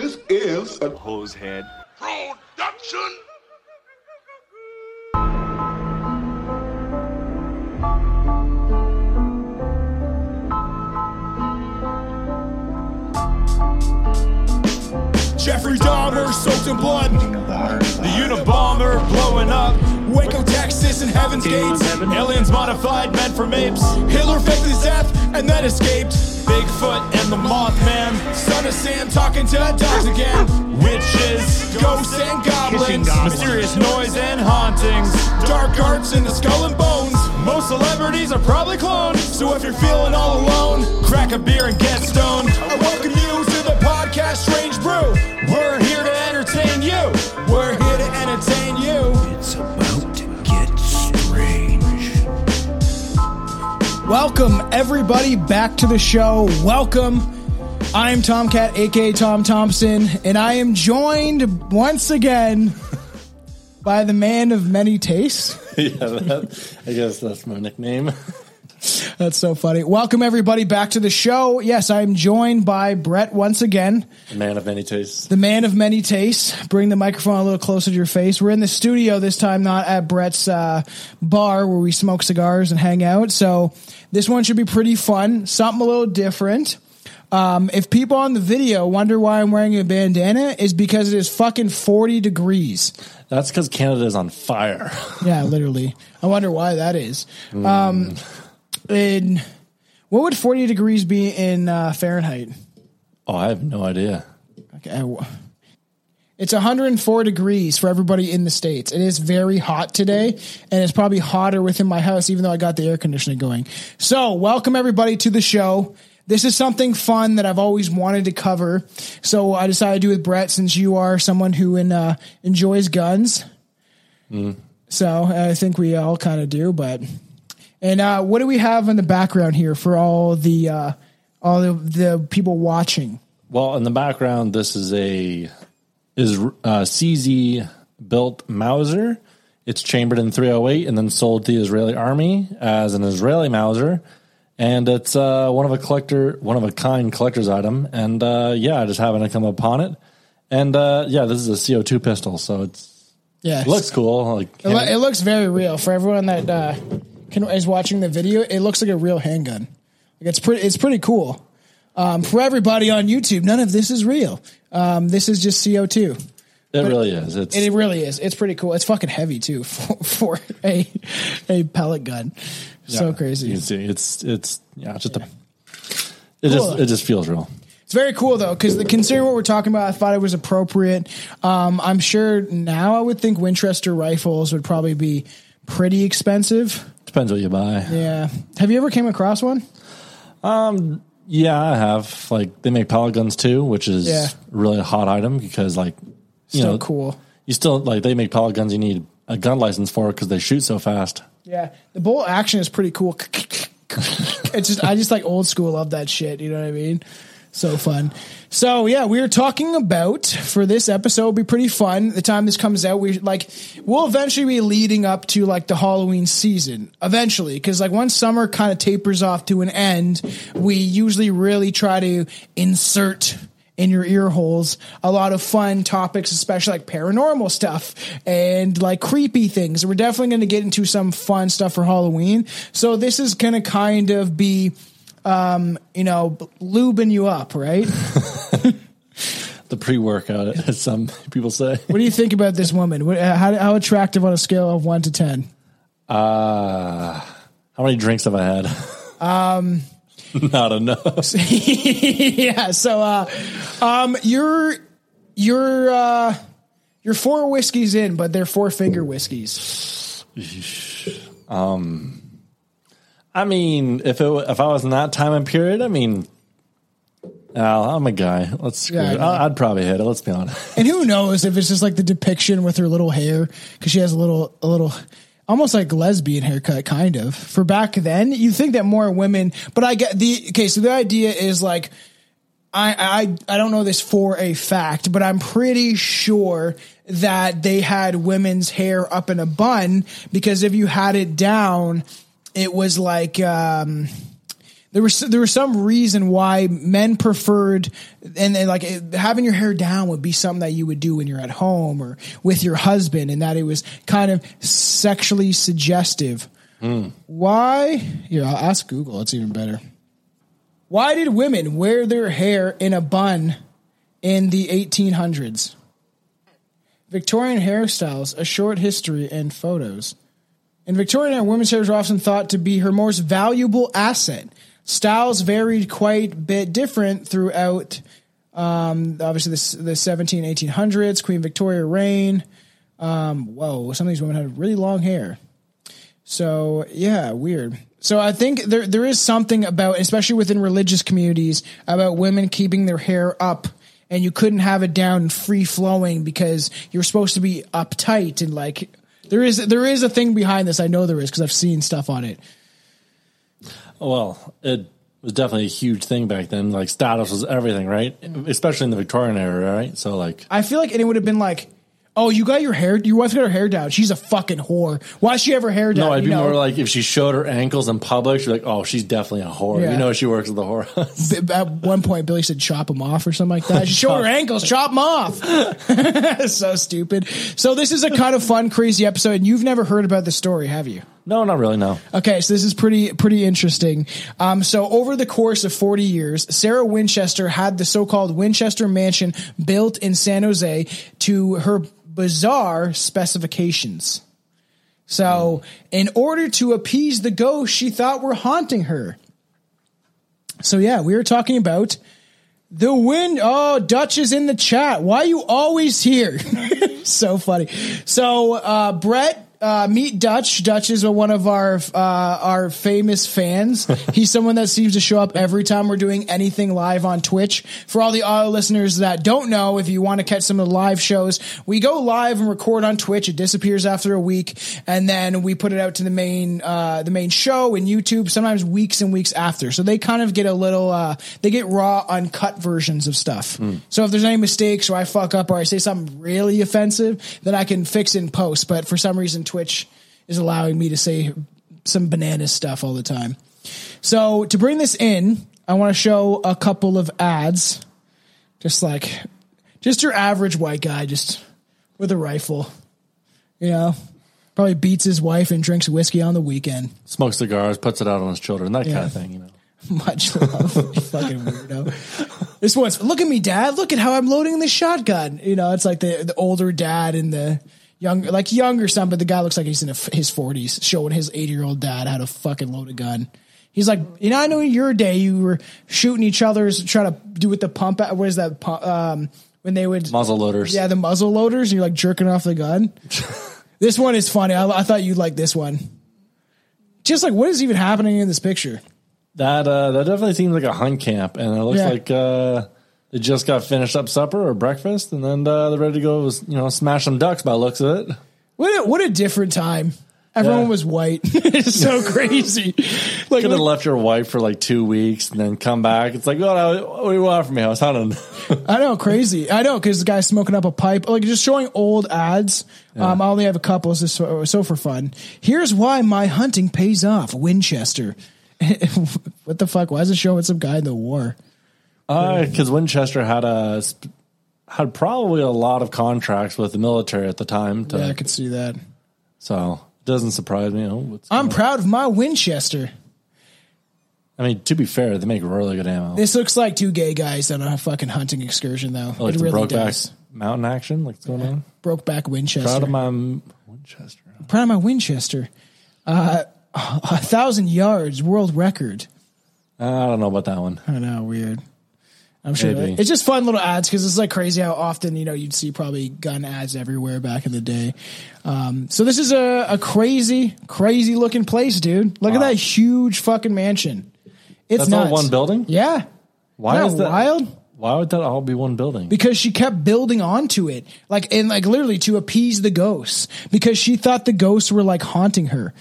This is a hose head. production. Jeffrey Dahmer soaked in blood. The Unabomber blowing up. Waco, Texas, and Heaven's Gates. Aliens modified, meant from apes. Hitler faked his death and then escaped. Bigfoot and the Mothman. Son of Sam talking to the dogs again. Witches, ghosts, and goblins. Mysterious noise and hauntings. Dark arts in the skull and bones. Most celebrities are probably cloned. So if you're feeling all alone, crack a beer and get stoned. I welcome you to the podcast Strange Brew. We're here to entertain you. We're here to entertain you. It's about Welcome, everybody, back to the show. Welcome. I'm Tomcat, aka Tom Thompson, and I am joined once again by the man of many tastes. yeah, that, I guess that's my nickname. That's so funny. Welcome, everybody, back to the show. Yes, I'm joined by Brett once again, The Man of many tastes. the man of many tastes. Bring the microphone a little closer to your face. We're in the studio this time, not at Brett's uh, bar where we smoke cigars and hang out. So this one should be pretty fun. Something a little different. Um, if people on the video wonder why I'm wearing a bandana, is because it is fucking 40 degrees. That's because Canada is on fire. Yeah, literally. I wonder why that is. Um, in what would 40 degrees be in uh, Fahrenheit? Oh, I have no idea. Okay. It's 104 degrees for everybody in the States. It is very hot today, and it's probably hotter within my house, even though I got the air conditioning going. So, welcome everybody to the show. This is something fun that I've always wanted to cover. So, I decided to do with Brett since you are someone who in, uh, enjoys guns. So, I think we all kind of do, but. And uh, what do we have in the background here for all the uh, all the, the people watching? Well, in the background, this is a is uh, CZ built Mauser. It's chambered in 308 and then sold to the Israeli army as an Israeli Mauser. And it's uh, one of a collector, one of a kind collector's item. And uh, yeah, I just happened to come upon it. And uh, yeah, this is a CO2 pistol, so it's Yeah, it looks cool. Like It, lo- it looks very real for everyone that uh, can, is watching the video. It looks like a real handgun. Like it's pretty. It's pretty cool. Um, for everybody on YouTube, none of this is real. Um, this is just CO two. it really is. It's It really is. It's pretty cool. It's fucking heavy too for, for a a pellet gun. So crazy. It's it's yeah, just a, it Cool. just it just feels real. It's very cool though, because considering what we're talking about, I thought it was appropriate. Um, I'm sure now I would think Winchester rifles would probably be pretty expensive. Depends what you buy. Yeah. Have you ever came across one? Um, Yeah, I have. Like they make pellet guns too, which is Yeah. really a hot item because like you So know cool. You still like they make pellet guns. You need a gun license for because they shoot so fast. Yeah, the bolt action is pretty cool. it's just I just like old school. Love that shit. You know what I mean? So fun. So yeah, we are talking about for this episode. Will be pretty fun. The time this comes out, we like we'll eventually be leading up to like the Halloween season eventually because like once summer kind of tapers off to an end, we usually really try to insert in your ear holes a lot of fun topics, especially like paranormal stuff and like creepy things. We're definitely going to get into some fun stuff for Halloween. So this is going to kind of be, um, you know, lubing you up, right? The pre workout, as some people say. what do you think about this woman? Uh, how, how attractive on a scale of one to 10? Uh, how many drinks have I had? Um, not enough. yeah. So, uh, um, you're, you're, uh, you're four whiskeys in, but they're four finger whiskeys. I mean, if it if I was in that time and period, I mean, Al, I'm a guy. Let's screw Yeah, I it. know. I, I'd probably hit it. Let's be honest. And who knows if it's just like the depiction with her little hair because she has a little, a little, almost like lesbian haircut, kind of. For back then, you think that more women, but I get the okay. So the idea is like, I, I, I don't know this for a fact, but I'm pretty sure that they had women's hair up in a bun because if you had it down, it was like, um, there was there was some reason why men preferred and, and like it- having your hair down would be something that you would do when you're at home or with your husband, and that it was kind of sexually suggestive. Why? Here, I'll ask Google. It's even better. Why did women wear their hair in a bun in the 1800s? Victorian hairstyles, a short history, and photos. In Victorian era, women's hair was often thought to be her most valuable asset. Styles varied quite a bit different throughout, um, obviously, the, the 17, 1800s, Queen Victoria reign. Um, whoa, some of these women had really long hair. So yeah, weird. So I think there there is something about, especially within religious communities, about women keeping their hair up, and you couldn't have it down free flowing because you're supposed to be uptight and like there is there is a thing behind this. I know there is because I've seen stuff on it. Well, it was definitely a huge thing back then. Like status was everything, right? Especially in the Victorian era, right? So like, I feel like it would have been like, oh, you got your hair, your wife got her hair down. She's a fucking whore. Why she have her hair down? no, I'd You be know? more like if she showed her ankles in public, she's like, oh, she's definitely a whore. Yeah. You know, she works at the whore. B- at one point Billy said chop them off or something like that. She showed her ankles, chop them off. so stupid. So this is a kind of fun, crazy episode, and you've never heard about the story, have you? No, not really. No. Okay, so this is pretty pretty interesting. Um, so over the course of 40 years, Sarah Winchester had the so-called Winchester Mansion built in San Jose to her bizarre specifications. So, in order to appease the ghosts she thought were haunting her. So yeah, we were talking about the wind. Oh, Dutch is in the chat. Why are you always here? so funny. So, uh, Brett, uh, meet Dutch. Dutch is one of our, uh, our famous fans. He's someone that seems to show up every time we're doing anything live on Twitch. For all the audio listeners that don't know, if you want to catch some of the live shows, we go live and record on Twitch. It disappears after a week and then we put it out to the main, uh, the main show in YouTube, sometimes weeks and weeks after. So they kind of get a little, uh, they get raw, uncut versions of stuff. So if there's any mistakes or I fuck up or I say something really offensive, then I can fix it in post. But for some reason, Twitch is allowing me to say some banana stuff all the time. So to bring this in, I want to show a couple of ads, just like just your average white guy, just with a rifle, you know, probably beats his wife and drinks whiskey on the weekend. Smokes cigars, puts it out on his children, that Yeah. kind of thing. You know. Much love, you fucking weirdo. This one's look at me, dad. Look at how I'm loading this shotgun. You know, it's like the the older dad and the young, like younger son, but the guy looks like he's in his forties, showing his eighty year old dad how to fucking load a gun. He's like, you know, I know in your day you were shooting each other's, trying to do with the pump. What is that? Um, when they would Muzzle loaders. yeah, the muzzle loaders, and you're like jerking off the gun. this one is funny. I, I thought you'd like this one. Just like, what is even happening in this picture? That uh, that definitely seems like a hunt camp, and it looks Yeah. like uh, they just got finished up supper or breakfast, and then uh, they're ready to go. You know, smash some ducks by the looks of it. What a, what a different time. Everyone Yeah. was white. it's so crazy. Like, Could have left your wife for like two weeks and then come back. It's like, oh, what do you want from me? I was hunting. I know, crazy. I know, because the guy's smoking up a pipe. Like, just showing old ads. Um, I only have a couple, so, so so for fun. Here's why my hunting pays off. Winchester. what the fuck? Why is it showing some guy in the war? Because Winchester had a had probably a lot of contracts with the military at the time. To, Yeah, I could see that. so it doesn't surprise me. Oh, I'm going on? proud of my Winchester. I mean, to be fair, they make really good ammo. This looks like two gay guys on a fucking hunting excursion, though. like it the really Brokeback does. Mountain action, like what's going on. Broke back Winchester. Proud of my Winchester. proud of my Winchester. Uh, a thousand yards world record. I don't know about that one. I know, weird. I'm sure Maybe. it's just fun little ads because it's like crazy how often you know you'd see probably gun ads everywhere back in the day. Um, so this is a, a crazy, crazy looking place, dude. Look at that huge fucking mansion. It's That's all one building? Yeah. Why is that that wild? Why would that all be one building? because she kept building onto it like and like literally to appease the ghosts because she thought the ghosts were like haunting her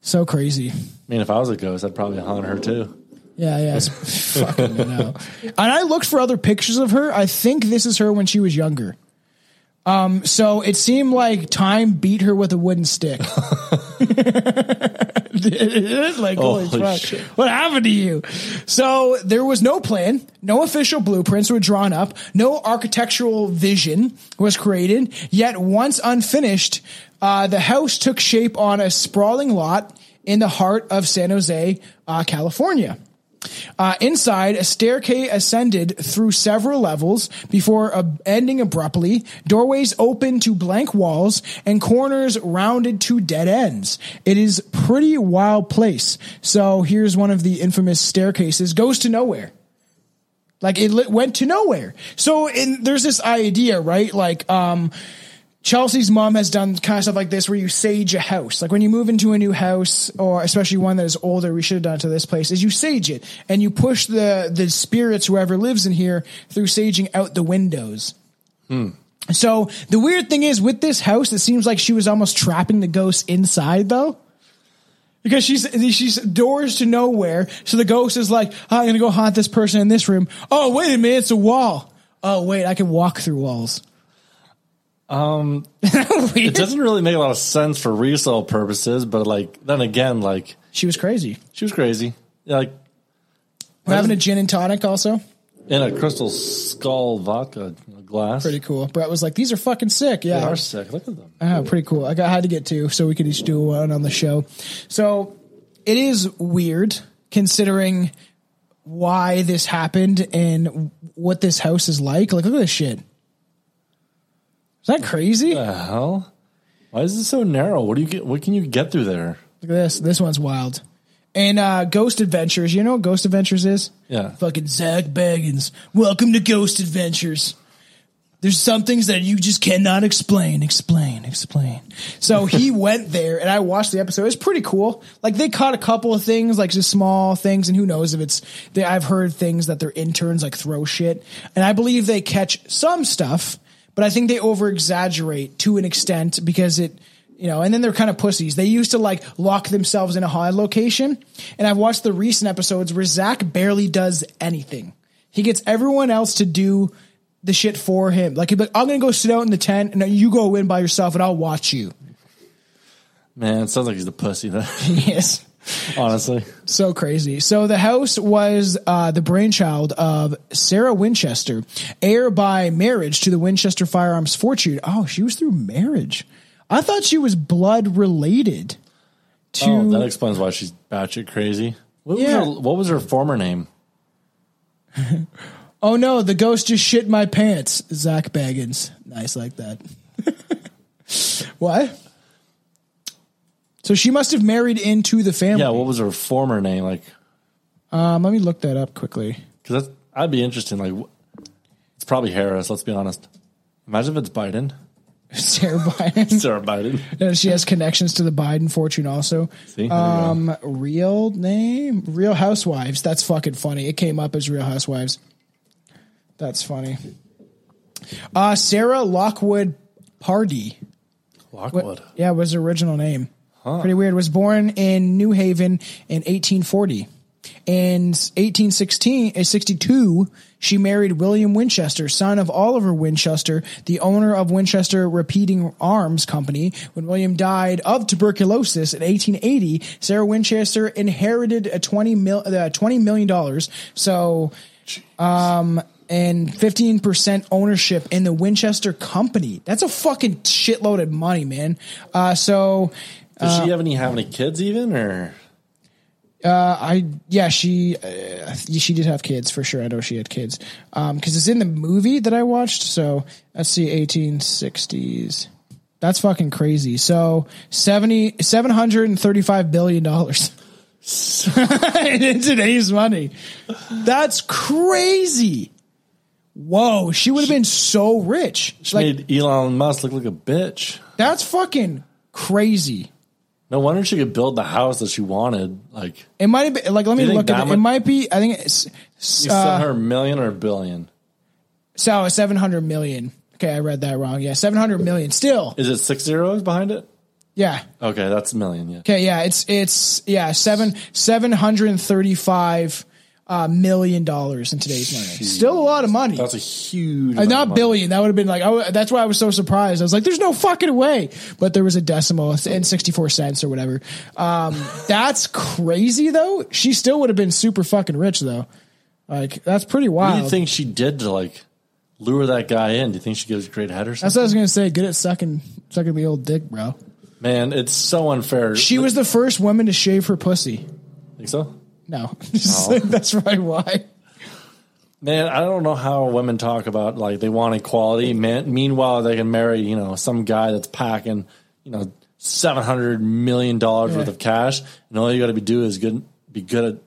so crazy I mean, if I was a ghost, I'd probably haunt her too. Yeah yeah fucking no and i looked for other pictures of her i think this is her when she was younger um so it seemed like time beat her with a wooden stick like, holy, Holy fuck. shit. What happened to you? So there was no plan, no official blueprints were drawn up, no architectural vision was created. Yet once unfinished, uh, the house took shape on a sprawling lot in the heart of San Jose, uh, California. Uh, inside, a staircase ascended through several levels before uh, ending abruptly. Doorways open to blank walls and corners rounded to dead ends. It is pretty wild place. So here's one of the infamous staircases. Goes to nowhere. Like it went to nowhere. So in, there's this idea, right? Like, um, Chelsea's mom has done kind of stuff like this where you sage a house. Like when you move into a new house or especially one that is older, we should have done it to this place, is you sage it and you push the, the spirits, whoever lives in here through saging out the windows. Hmm. So the weird thing is with this house, it seems like she was almost trapping the ghosts inside though. Because she's she's doors to nowhere, so the ghost is like, oh, "I'm gonna go haunt this person in this room." Oh, wait a minute, it's a wall. Oh, wait, I can walk through walls. Um, It doesn't really make a lot of sense for resale purposes, but like then again, like She was crazy. she was crazy. Yeah, like We're having a gin and tonic also. in a crystal skull vodka glass. Pretty cool. Brett was like, "These are fucking sick." Yeah, They are sick. Look at them. Oh, pretty cool. I got had to get two, so we could each do one on the show. So it is weird considering why this happened and what this house is like. Like, look at this shit. Is that crazy? the hell? Why is it so narrow? What do you get? What can you get through there? Look at this. This one's wild. And uh, Ghost Adventures. You know what Ghost Adventures is? Yeah. Fucking Zak Bagans. Welcome to Ghost Adventures. There's some things that you just cannot explain. Explain, explain. So he went there and I watched the episode. It's pretty cool. Like they caught a couple of things, like just small things, and who knows if it's they I've heard things that their interns like throw shit. And I believe they catch some stuff, but I think they over exaggerate to an extent because it you know, and then they're kind of pussies. They used to like lock themselves in a haunted location. And I've watched the recent episodes where Zak barely does anything. He gets everyone else to do the shit for him. Like, he'd be like, I'm going to go sit out in the tent and you go in by yourself and I'll watch you. Man, it sounds like he's a pussy. Though. yes. Honestly, So crazy. So the house was uh, the brainchild of Sarah Winchester, heir by marriage to the Winchester firearms fortune. Oh, she was through marriage. I thought she was blood related to. oh, that explains why she's batshit crazy. What Yeah. was her, what was her former name? oh no, the ghost just shit my pants. Zak Bagans. Nice like that. what? So she must have married into the family. Yeah, what was her former name? Like, um, let me look that up quickly. because that's I'd be interesting. Like, it's probably Harris. Let's be honest. Imagine if it's Biden, Sarah Biden. Sarah Biden. No, she has connections to the Biden fortune also. See, There you go. Um, real name, Real Housewives. That's fucking funny. It came up as Real Housewives. That's funny. Uh, Sarah Lockwood Pardee. Lockwood. Yeah, was her original name. Pretty weird. Was born in New Haven in 1840. In 1816, uh, 62, she married William Winchester, son of Oliver Winchester, the owner of Winchester Repeating Arms Company. When William died of tuberculosis in 1880, Sarah Winchester inherited a 20 mil, uh, 20 million dollars. So, um, and 15% ownership in the Winchester Company. That's a fucking shitload of money, man. Uh, so, Did she uh, have any have any kids even or? Uh, I yeah she uh, she did have kids for sure. I know she had kids um, because it's in the movie that I watched. So let's see, eighteen sixties. That's fucking crazy. So 70, 735 billion dollars in today's money. That's crazy. Whoa, she would have been so rich. She Like made Elon Musk look like a bitch. that's fucking crazy. No wonder she could build the house that she wanted. Like, It might have been like let me Do you think look at it. It might be. I think it's you uh, sent her a million or a billion. So seven hundred million. Okay, I read that wrong. Yeah, seven hundred million. Still, Is it six zeros behind it? yeah. Okay, that's a million. Yeah. Okay, yeah. It's it's yeah seven seven hundred thirty five uh, million dollars in today's money. Still a lot of money. That's a huge. Uh, not billion. That would have been like. I that's why I was so surprised. I was like, "There's no fucking way." But there was a decimal and sixty four cents or whatever. Um, that's crazy though. She still would have been super fucking rich though. Like that's pretty wild. What do you think she did to like lure that guy in? Do you think she gives a great head or That's what I was gonna say. Good at sucking, sucking the old dick, bro. Man, it's so unfair. She was the first woman to shave her pussy. Think so? No, that's right. Why? Man, I don't know how women talk about like they want equality. Man, meanwhile, they can marry you know some guy that's packing you know seven hundred million dollars worth of cash, and all you got to be do is good be good at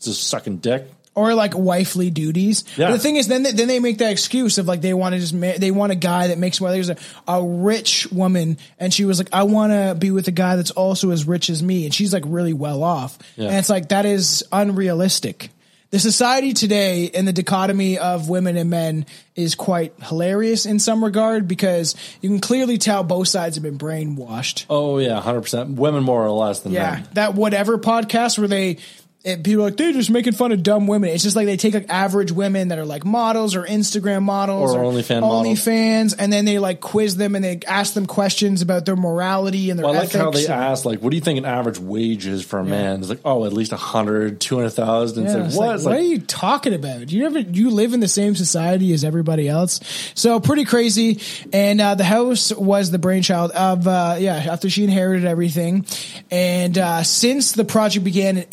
just sucking dick. Or like wifely duties. Yeah. But the thing is, then they, then they make that excuse of like they want to just ma- they want a guy that makes more. There's a, a rich woman, and she was like, I want to be with a guy that's also as rich as me, and she's like really well off, Yeah. and it's like that is unrealistic. The society today and the dichotomy of women and men is quite hilarious in some regard because you can clearly tell both sides have been brainwashed. Oh yeah, hundred percent. Women more or less than Yeah, men. that whatever podcast where they people are like they're just making fun of dumb women. It's just like they take like average women that are like models or Instagram models Or models. OnlyFans, and then they like quiz them and they ask them questions about their morality and their Well, I like how they and- ask, like, what do you think an average wage is for a man? It's like, oh, at least a hundred, two hundred thousand. It's like, it's what? like, It's what like, are you talking about? You never you live in the same society as everybody else, so pretty crazy. And uh, the house was the brainchild of uh, yeah. After she inherited everything, and uh, since the project began in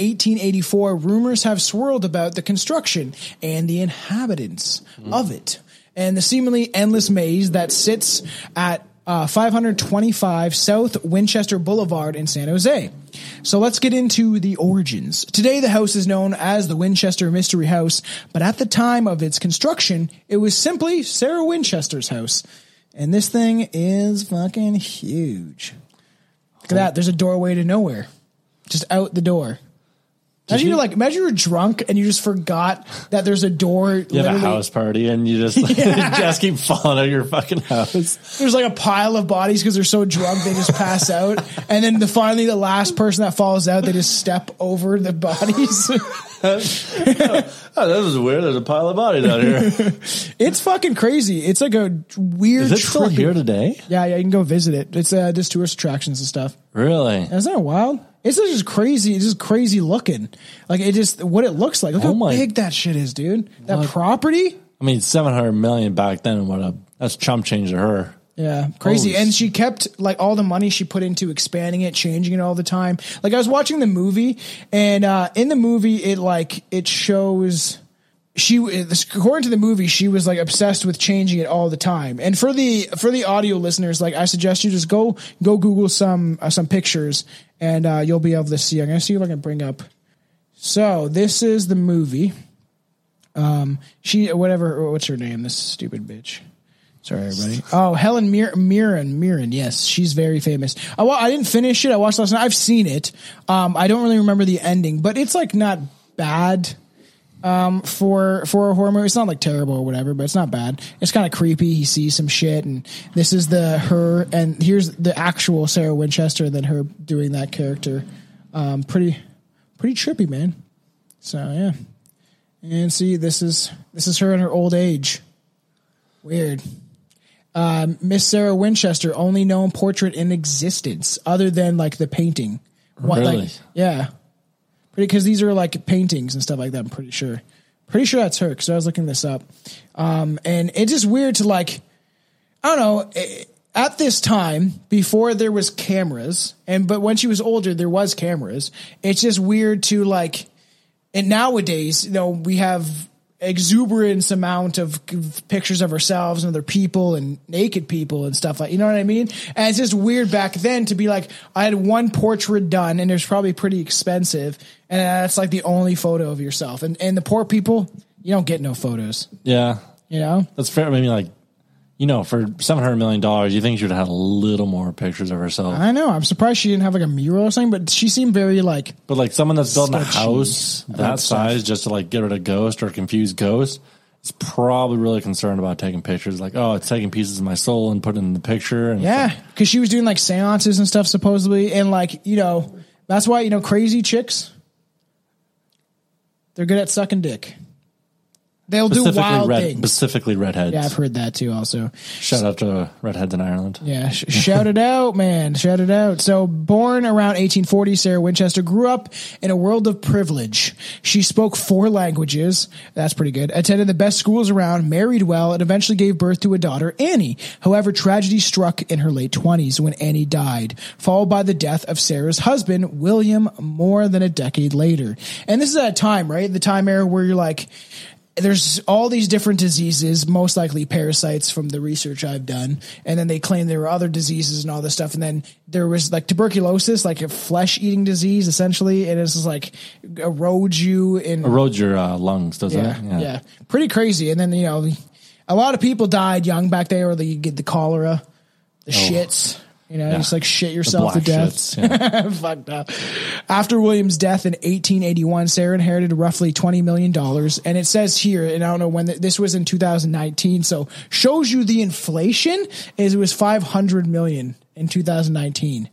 1884, rumors have swirled about the construction and the inhabitants of it, and the seemingly endless maze that sits at uh, 525 South Winchester Boulevard in San Jose. So let's get into the origins. Today, the house is known as the Winchester Mystery House, but at the time of its construction, it was simply Sarah Winchester's house. And this thing is fucking huge. Look at that. There's a doorway to nowhere. Just out the door. Imagine you- you're like, imagine you're drunk and you just forgot that there's a door. you have a house party and you just, you just keep falling out of your fucking house. there's like a pile of bodies because they're so drunk they just pass out, and then the finally the last person that falls out they just step over the bodies. Oh, that was weird. There's a pile of bodies out here. it's fucking crazy. It's like a weird. Is it still here today? Yeah, yeah, you can go visit it. It's uh, just tourist attractions and stuff. Really? Isn't that wild? It's just crazy. It's just crazy looking. Like it just what it looks like. Look Oh how my- big that shit is, dude. That property. I mean, 700 million back then. And what a, that's chump change to her. Yeah, crazy. Holy and she kept like all the money she put into expanding it, changing it all the time. Like I was watching the movie, and uh, in the movie, it like it shows she according to the movie she was like obsessed with changing it all the time and for the for the audio listeners like i suggest you just go go google some uh, some pictures and uh, you'll be able to see i'm gonna see if i can bring up so this is the movie um she whatever what's her name this stupid bitch Sorry, everybody. Oh, Helen Mir- Mirren. Mirren. Yes, she's very famous. I, I didn't finish it. I watched last night. I've seen it. Um, I don't really remember the ending, but it's like not bad. Um, for for a horror movie, it's not like terrible or whatever, but it's not bad. It's kind of creepy. He sees some shit, and this is the her, and here's the actual Sarah Winchester than her doing that character. Um, pretty pretty trippy, man. So yeah, and see, this is this is her in her old age. Weird. Um, Miss Sarah Winchester, only known portrait in existence, other than like the painting. What, Really? Like, yeah. Because these are like paintings and stuff like that. I'm pretty sure. Pretty sure that's her because I was looking this up. Um, and it's just weird to like, I don't know. eh, At this time, before there was cameras, and but when she was older, there was cameras. It's just weird to like, and nowadays, you know, we have exuberance amount of pictures of ourselves and other people and naked people and stuff like you know what I mean. And it's just weird back then to be like, I had one portrait done, and it's probably pretty expensive, and that's like the only photo of yourself. And and the poor people, you don't get no photos. Yeah. You know, That's fair. I mean, like, you know, for $700 million, you think she would have had a little more pictures of herself. I know. I'm surprised she didn't have like a mural or something, but she seemed very like But like someone that's building a Sketchy house about that stuff. size just to like get rid of ghosts or confuse ghosts is probably really concerned about taking pictures. Like, oh, it's taking pieces of my soul and putting in the picture. And it's Yeah, like, because she was doing like seances and stuff supposedly, and like you know that's why you know crazy chicks. They're good at sucking dick. They'll do wild red, things. specifically redheads. Yeah, I've heard that too. Also, Shout out to redheads in Ireland. yeah, sh- shout it out, man, shout it out. So, born around 1840, Sarah Winchester grew up in a world of privilege. She spoke four languages. That's pretty good. Attended the best schools around, married well, and eventually gave birth to a daughter, Annie. However, tragedy struck in her late 20s when Annie died, followed by the death of Sarah's husband, William, more than a decade later. And this is at a time, right? The time era where you're like, there's all these different diseases, most likely parasites from the research I've done. And then they claim there were other diseases and all this stuff. And then there was like tuberculosis, like a flesh eating disease essentially. And it's just like erodes you in Erodes your uh, lungs, doesn't yeah, it? yeah, pretty crazy. And then, you know, a lot of people died young back there or they get the cholera, the shits. You know. Yeah. just like shit yourself to death. yeah. Fucked up. After William's death in 1881, Sarah inherited roughly $20 million. And it says here, and I don't know when th- this was in 2019. So shows you the inflation is it was 500 million in 2019.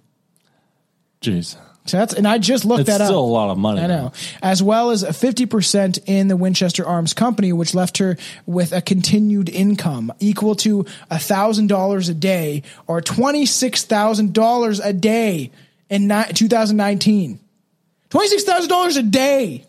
Jeez. So that's, and I just looked It's that up. still a lot of money. I know. As well as a 50% in the Winchester Arms Company, which left her with a continued income equal to $1,000 a day or $26,000 a day in ni- 2019. $26,000 a day.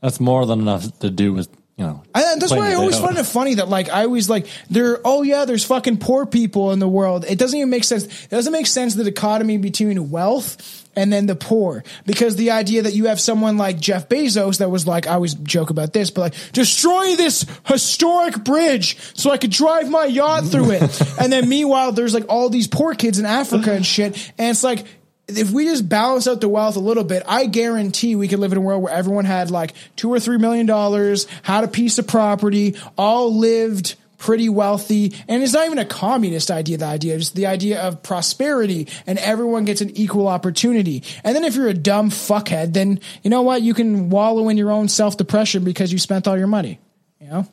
That's more than enough to do with, you know. I, that's why I always find it funny that like I always like there. Oh yeah, there's fucking poor people in the world. It doesn't even make sense. It doesn't make sense the dichotomy between wealth and then the poor because the idea that you have someone like Jeff Bezos that was like I always joke about this, but like destroy this historic bridge so I could drive my yacht through it. and then meanwhile, there's like all these poor kids in Africa and shit, and it's like if we just balance out the wealth a little bit, I guarantee we could live in a world where everyone had like two or three million dollars, had a piece of property, all lived pretty wealthy. And it's not even a communist idea, the idea, just the idea of prosperity and everyone gets an equal opportunity. And then if you're a dumb fuckhead, then you know what? You can wallow in your own self depression because you spent all your money, you know?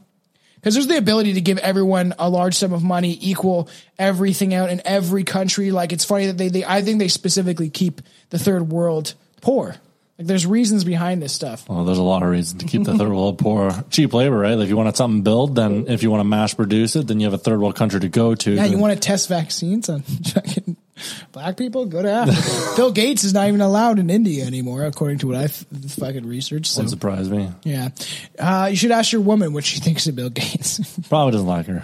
Because there's the ability to give everyone a large sum of money, equal everything out in every country. Like it's funny that they, they I think they specifically keep the third world poor. Like there's reasons behind this stuff. Well, there's a lot of reasons to keep the third world poor. Cheap labor, right? Like if you want something built, then if you want to mass produce it, then you have a third world country to go to. Yeah, you want to test vaccines on black people? Go to Africa. Bill Gates is not even allowed in India anymore, according to what I've fucking researched. So Wouldn't surprise me. yeah, uh, you should ask your woman what she thinks of Bill Gates. Probably doesn't like her.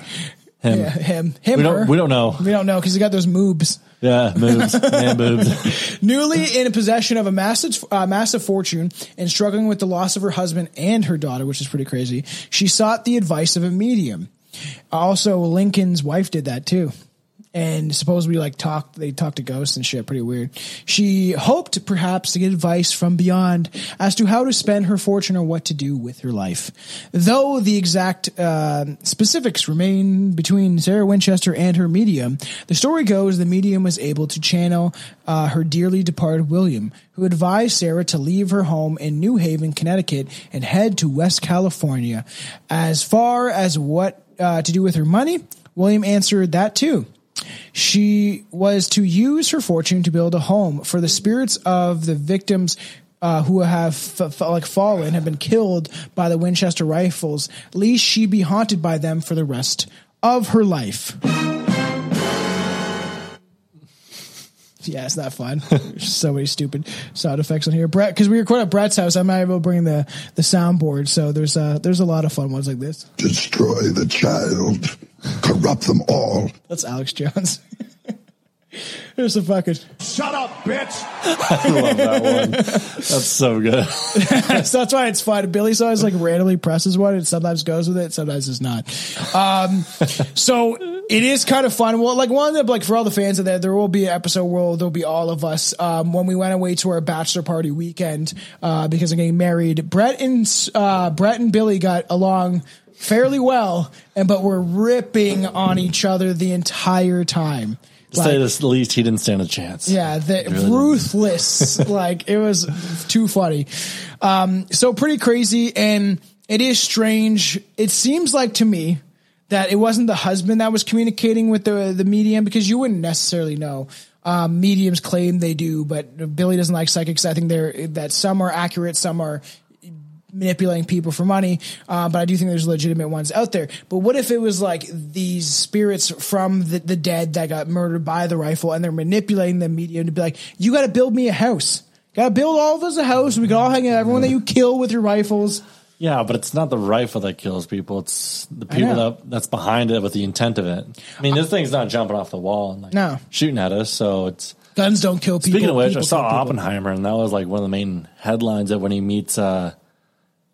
Him. yeah, him, him, We don't. We don't know. We don't know because he got those moobs. Yeah, moobs. man, boobs. Newly in possession of a massive, uh, massive fortune and struggling with the loss of her husband and her daughter, which is pretty crazy, she sought the advice of a medium. Also, Lincoln's wife did that too. And supposedly, like, talked, they talked to ghosts and shit, pretty weird. She hoped perhaps to get advice from beyond as to how to spend her fortune or what to do with her life. Though the exact uh, specifics remain between Sarah Winchester and her medium, the story goes the medium was able to channel uh, her dearly departed William, who advised Sarah to leave her home in New Haven, Connecticut, and head to West California. As far as what uh, to do with her money, William answered that too. She was to use her fortune to build a home for the spirits of the victims uh, who have f- like fallen, have been killed by the Winchester rifles. lest she be haunted by them for the rest of her life. Yeah, it's not fun. So many stupid sound effects on here. Brett, because we record at Brett's house, I'm not able to bring the the soundboard, so there's there's a lot of fun ones like this. Destroy the child. Corrupt them all. That's Alex Jones. There's the fucking. Shut up, bitch. I love that one. That's so good. so that's why it's fun. Billy's always like randomly presses one and sometimes goes with it, sometimes it's not. Um, so it is kind of fun. Well, like one of the, like for all the fans of that, there will be an episode where there'll be all of us. Um, when we went away to our bachelor party weekend, uh, because I'm getting married, Brett and, uh, Brett and Billy got along fairly well, and, but we're ripping on each other the entire time. To say this least, he didn't stand a chance. Yeah, the Really? ruthless. like it was too funny. Um, so pretty crazy, and it is strange. It seems like to me that it wasn't the husband that was communicating with the the medium because you wouldn't necessarily know. Um, mediums claim they do, but Billy doesn't like psychics. I think they're that some are accurate, some are manipulating people for money. Uh, but I do think there's legitimate ones out there. But what if it was like these spirits from the, the dead that got murdered by the rifle and they're manipulating the media to be like, you got to build me a house. Got to build all of us a house. We can all hang out. Everyone that you kill with your rifles. Yeah, but it's not the rifle that kills people. It's the people that that's behind it with the intent of it. I mean, this thing's not jumping off the wall and like No. shooting at us. So it's Guns don't kill people. speaking of which, I saw people. Oppenheimer, and that was like one of the main headlines of when he meets uh,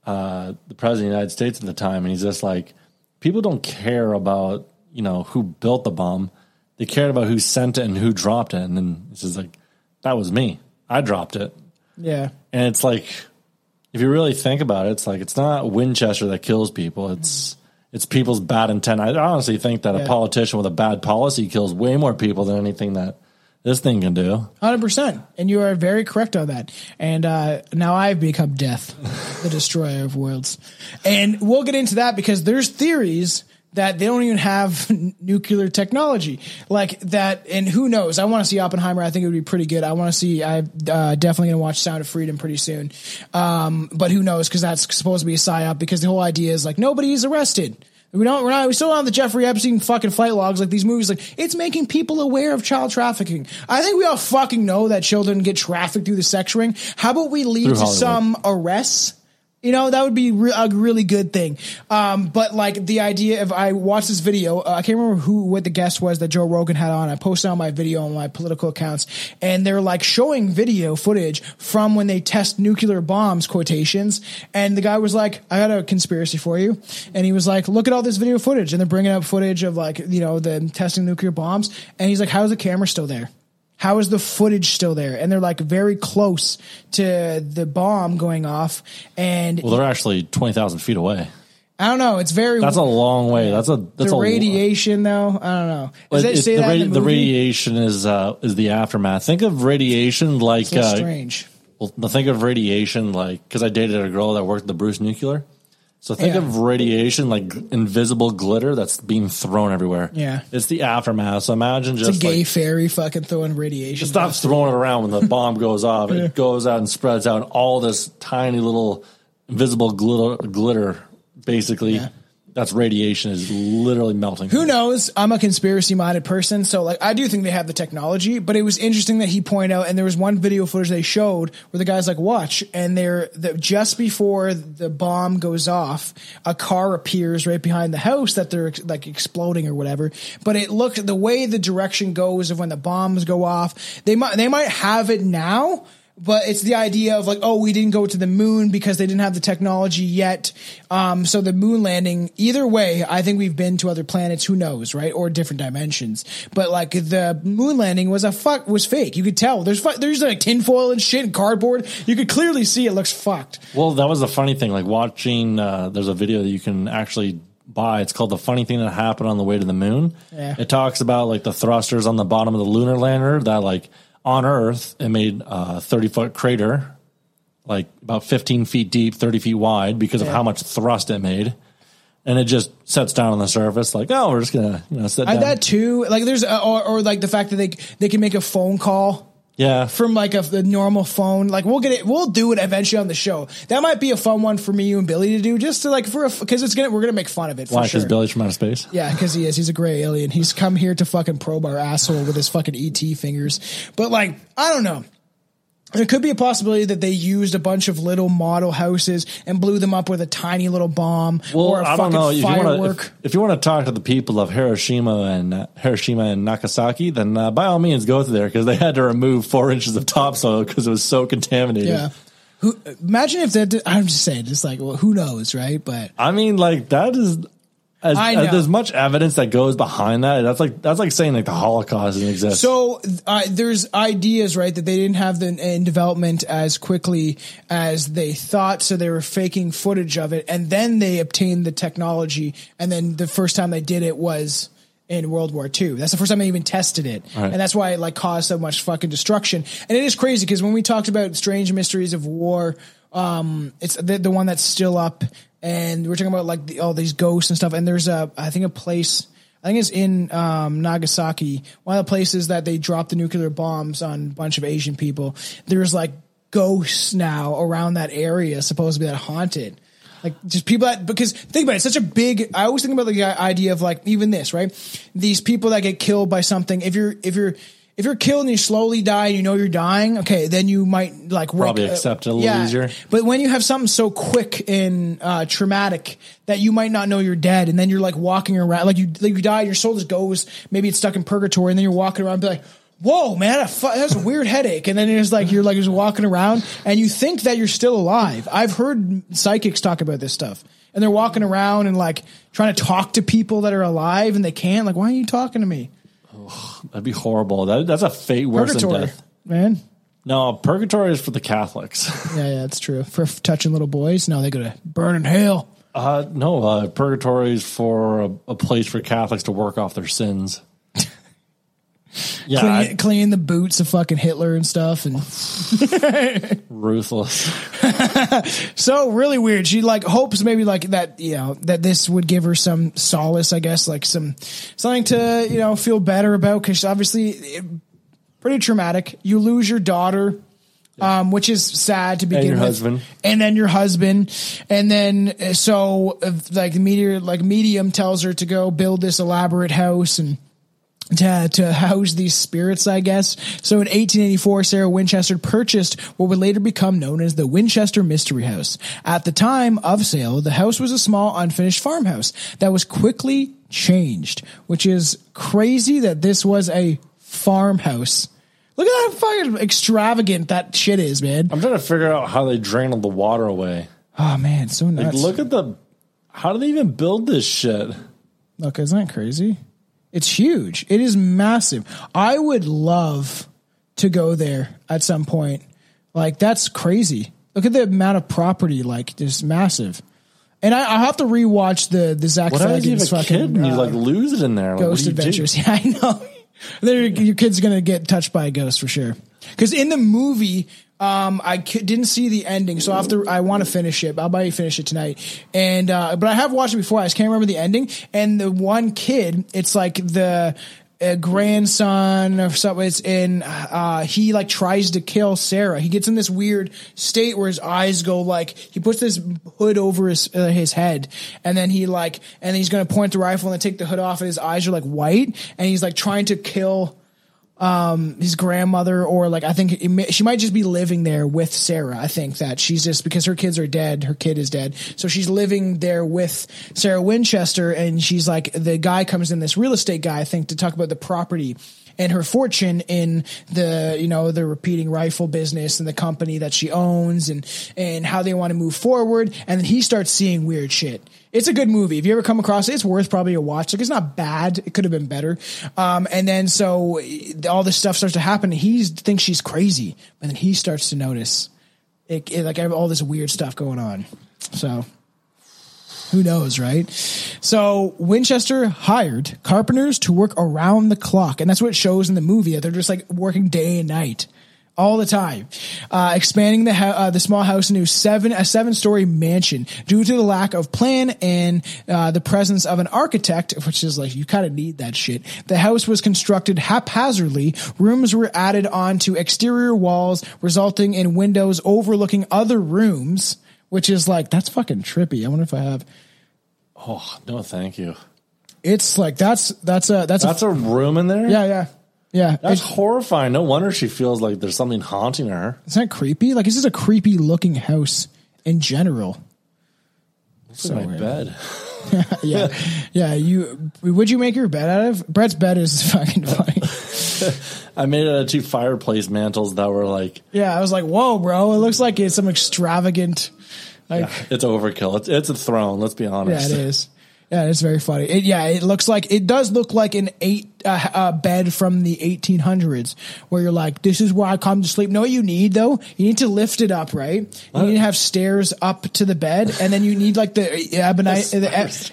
uh, the president of the United States at the time, and he's just like, people don't care about you know who built the bomb; they cared about who sent it and who dropped it. And then this is like, that was me. I dropped it. Yeah. And it's like, if you really think about it, it's like it's not Winchester that kills people. It's it's people's bad intent. I honestly think that Yeah. a politician with a bad policy kills way more people than anything that this thing can do. Hundred percent, and you are very correct on that. And uh, now I've become Death, the destroyer of worlds, and we'll get into that because there's theories that they don't even have nuclear technology like that. And who knows? I want to see Oppenheimer. I think it would be pretty good. I want to see. I uh, definitely gonna watch Sound of Freedom pretty soon. Um, but who knows? Because that's supposed to be a psyop. Because the whole idea is like nobody's arrested. We don't. We're not. We still don't have the Jeffrey Epstein fucking flight logs like these movies. Like it's making people aware of child trafficking. I think we all fucking know that children get trafficked through the sex ring. How about we lead to some arrests? You know that would be re- a really good thing. Um, but like the idea of I watched this video. Uh, I can't remember who what the guest was that Joe Rogan had on. I posted on my video on my political accounts, and they're like showing video footage from when they test nuclear bombs quotations. And the guy was like, "I got a conspiracy for you," and he was like, "Look at all this video footage," and they're bringing up footage of like you know them testing nuclear bombs, and he's like, "How's the camera still there?" How is the footage still there? And they're like very close to the bomb going off. And Well, they're actually twenty thousand feet away. I don't know. It's very That's a long way. That's a that's the a radiation though. I don't know. Does It- say the, that radi- the, the radiation is uh, is the aftermath. Think of radiation like uh, strange. well, think of radiation like because I dated a girl that worked at the Bruce Nuclear. So think Yeah. of radiation like invisible glitter that's being thrown everywhere. Yeah. it's the aftermath. So imagine It's a just gay like, fairy fucking throwing radiation. stop throwing it around when the bomb goes off. It goes out and spreads out. All this tiny little invisible glitter, glitter basically. Yeah. That's radiation is literally melting. Who knows? I'm a conspiracy minded person, so like I do think they have the technology. But it was interesting that he pointed out, and there was one video footage they showed where the guy's like, "Watch," and they're the, just before the bomb goes off, a car appears right behind the house that they're like exploding or whatever. But it looked the way the direction goes of when the bombs go off. They might they might have it now. But it's the idea of like, oh, we didn't go to the moon because they didn't have the technology yet. Um, so the moon landing, either way, I think we've been to other planets. Who knows, right? Or different dimensions. But like the moon landing was a fuck was fake. You could tell. There's fu- there's like tinfoil and shit and cardboard. You could clearly see it looks fucked. Well, that was the funny thing. Like watching, uh, there's a video that you can actually buy. It's called "The Funny Thing That Happened on the Way to the Moon." Yeah. It talks about like the thrusters on the bottom of the lunar lander that, like, on Earth, it made a 30 foot crater, like about 15 feet deep, 30 feet wide, because of how much thrust it made. And it just sets down on the surface, like, oh, we're just gonna, you know, set I down. that too. Like there's uh, or, or like the fact that they they can make a phone call yeah, from like a the normal phone. Like we'll get it, we'll do it eventually on the show. That might be a fun one for me, you and Billy to do, just to like for a, because it's gonna we're gonna make fun of it. For why? sure. Because Billy's from outer space. Yeah, because he is. He's a gray alien. He's come here to fucking probe our asshole with his fucking ET fingers. But like, I don't know. There could be a possibility that they used a bunch of little model houses and blew them up with a tiny little bomb or a I fucking don't know. If you, wanna, firework. if, if you want to talk to the people of Hiroshima and uh, Hiroshima and Nagasaki, then uh, by all means go through there because they had to remove four inches of topsoil because it was so contaminated. yeah. Who, imagine if that. Did, I'm just saying, just like, well, who knows, right? But I mean, like that is. As, as there's much evidence that goes behind that. That's like that's like saying like the Holocaust didn't exist. So uh, there's ideas, right, that they didn't have the in development as quickly as they thought, so they were faking footage of it, and then they obtained the technology, and then the first time they did it was in World War II. That's the first time they even tested it, Right. and that's why it like caused so much fucking destruction. And it is crazy because when we talked about strange mysteries of war, um, it's the, the one that's still up, and we're talking about like the, all these ghosts and stuff. And there's a, I think a place. I think it's in um, Nagasaki, one of the places that they dropped the nuclear bombs on a bunch of Asian people. There's like ghosts now around that area supposed to be that haunted. Like just people that because think about it, it's such a big. I always think about the idea of like even this right. These people that get killed by something. If you're if you're if you're killed and you slowly die and you know you're dying, okay, then you might like wake- Probably accept it a little easier. But when you have something so quick and uh, traumatic that you might not know you're dead, and then you're like walking around, like you like you die, your soul just goes. Maybe it's stuck in purgatory, and then you're walking around, and be like. Whoa, man! I fu- That's a weird headache, and then it's like you're like just walking around, and you think that you're still alive. I've heard psychics talk about this stuff, and they're walking around and like trying to talk to people that are alive, and they can't. Like, why are you talking to me? That'd be horrible. That, that's a fate worse than Purgatory, death. man. No, purgatory is for the Catholics. Yeah, yeah, it's true. For f- touching little boys, no, they go to burn in hell. Uh, no, uh, purgatory is for a, a place for Catholics to work off their sins. Yeah, Clean, I- clean the boots of fucking Hitler and stuff, and ruthless. so really weird. She like hopes maybe like that, you know, that this would give her some solace, I guess, like some something to you know feel better about because obviously it, pretty traumatic. You lose your daughter. Um, which is sad to begin your with, husband. and then your husband, and then uh, so uh, like the meteor, like medium tells her to go build this elaborate house and to, to house these spirits, I guess. So in 1884, Sarah Winchester purchased what would later become known as the Winchester Mystery House. At the time of sale, the house was a small unfinished farmhouse that was quickly changed, which is crazy that this was a farmhouse. Look at how fucking extravagant that shit is, man. I'm trying to figure out how they drain all the water away. Oh man, so Like, look at the. How do they even build this shit? Look, isn't that crazy? It's huge. It is massive. I would love to go there at some point. Like that's crazy. Look at the amount of property. Like just massive. And I, I'll have to rewatch the the Zak What Bagans a kid fucking and you uh, like lose it in there? Like, Ghost do? Adventures. Yeah, I know. Your kid's gonna get touched by a ghost for sure. Because in the movie, um, I c- didn't see the ending, so after I want to finish it, I'll probably finish it tonight. And uh, but I have watched it before. I just can't remember the ending. And the one kid, it's like the uh, grandson or something. It's in. Uh, he like tries to kill Sarah. He gets in this weird state where his eyes go like he puts this hood over his uh, his head, and then he like and he's gonna point the rifle and take the hood off, and his eyes are like white, and he's like trying to kill um, his grandmother or like I think it she might just be living there with Sarah. I think that she's just because her kids are dead, her kid is dead, so she's living there with Sarah Winchester, and she's like the guy comes in, this real estate guy, I think, to talk about the property and her fortune in the you know the repeating rifle business and the company that she owns and and how they want to move forward, and then he starts seeing weird shit. It's a good movie. If you ever come across it, it's worth probably a watch. Like it's not bad. It could have been better. Um, and then so all this stuff starts to happen. He thinks she's crazy, and then he starts to notice it, it, like all this weird stuff going on. So who knows, right? So Winchester hired carpenters to work around the clock, and that's what it shows in the movie. They're just like working day and night, all the time, uh, expanding the uh, the small house into seven a seven story mansion due to the lack of plan and uh, the presence of an architect, which is like you kind of need that shit. The house was constructed haphazardly. Rooms were added onto exterior walls, resulting in windows overlooking other rooms. Which is like that's fucking trippy. I wonder if I have. Oh no, thank you. It's like that's that's a that's, That's a, a room in there. yeah yeah yeah. that's It's, horrifying. No wonder she feels like there's something haunting her. it's not that creepy. Like it's just a creepy looking house in general. It's in my weird. bed. Yeah yeah. You would you make your bed out of? Brett's bed is fucking funny. I made it out of two fireplace mantles that were like, yeah, I was like, whoa, bro. It looks like it's some extravagant. Like it's overkill. It's, it's a throne. Let's be honest. yeah, it is. Yeah, it's very funny. It, yeah, it looks like it does look like an eight uh, uh, bed from the 1800s, where you're like, "This is where I come to sleep." No, you need though, you need to lift it up, right? You need to have stairs up to the bed, and then you need like the ebonite, the,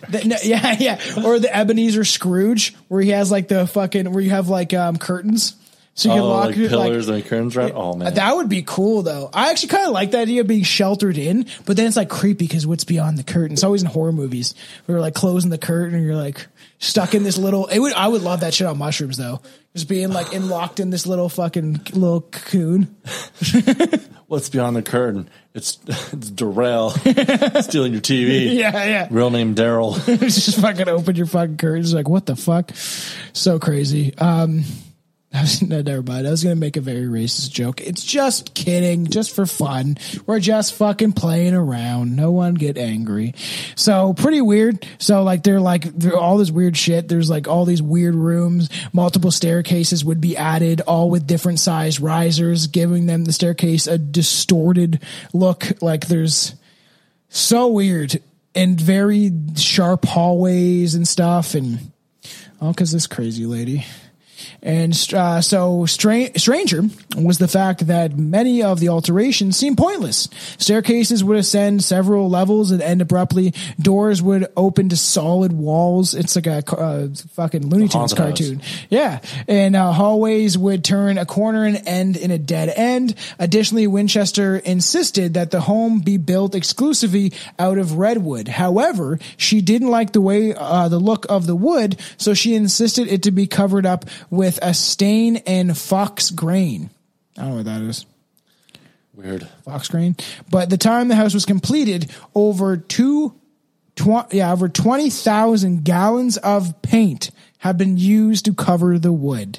the, no, yeah, yeah, or the Ebenezer Scrooge, where he has like the fucking where you have like um, curtains. So you can Oh, lock like it pillars like, and curtains around. Oh man. that would be cool though. I actually kind of like the idea of being sheltered in, but then it's like creepy because what's beyond the curtain? It's always in horror movies. We were like closing the curtain and you're like stuck in this little. It would. I would love that shit on mushrooms though. Just being like in locked in this little fucking little cocoon. What's beyond the curtain? It's it's Darrell stealing your TV. Yeah, yeah. Real name Daryl. just fucking open your fucking curtains. Like what the fuck? So crazy. Um. I was, no, never mind. I was gonna make a very racist joke. It's just kidding, just for fun. We're just fucking playing around. No one get angry. So pretty weird. So like they're like they're all this weird shit. There's like all these weird rooms. Multiple staircases would be added, all with different size risers, giving them the staircase a distorted look. Like there's so weird and very sharp hallways and stuff, and oh, all because this crazy lady. And uh, so, stra- stranger was the fact that many of the alterations seemed pointless. Staircases would ascend several levels and end abruptly. Doors would open to solid walls. It's like a uh, fucking Looney Tunes haunted house. cartoon. Yeah. And uh, hallways would turn a corner and end in a dead end. Additionally, Winchester insisted that the home be built exclusively out of redwood. However, she didn't like the way, uh, the look of the wood, so she insisted it to be covered up with a stain and fox grain. I don't know what that is Weird. fox grain. But the time the house was completed, over two, tw- yeah, over twenty thousand gallons of paint have been used to cover the wood.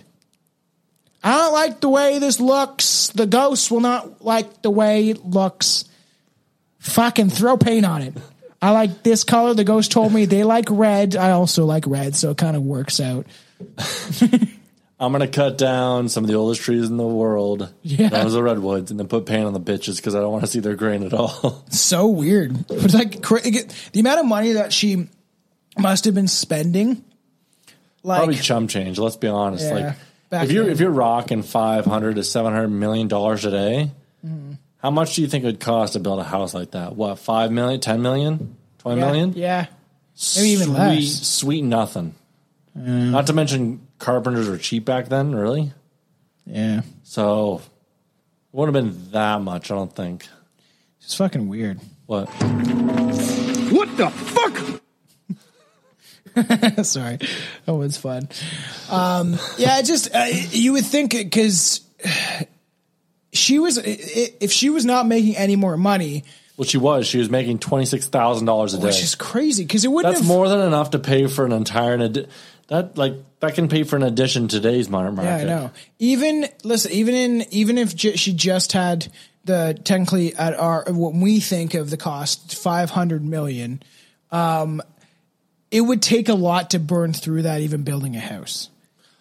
I don't like the way this looks. The ghosts will not like the way it looks. Fucking throw paint on it. I like this color. The ghost told me they like red. I also like red, so it kind of works out. I'm gonna cut down some of the oldest trees in the world. Yeah. Those are redwoods, and then put paint on the bitches because I don't want to see their grain at all. so weird. It's like cra- the amount of money that she must have been spending. Like Probably chum change. Let's be honest. Yeah. Like if you're then. if you're rocking five hundred to seven hundred million dollars a day, Mm-hmm. how much do you think it would cost to build a house like that? What five million, ten million, twenty yeah, million? yeah, maybe even sweet, less. Sweet nothing. Not to mention carpenters were cheap back then, really. yeah. So it wouldn't have been that much, I don't think. It's fucking weird. What? What the fuck? Sorry, that was fun. Um, yeah, it just uh, you would think because she was i- i- if she was not making any more money, Well, she was. She was making twenty six thousand dollars a day. which is crazy because it wouldn't That's have. more than enough to pay for an entire edi- that like that can pay for an addition today's modern market. Yeah, I know. Even listen, even in even if j- she just had the technically at our what we think of the cost five hundred million, um, it would take a lot to burn through that. Even building a house,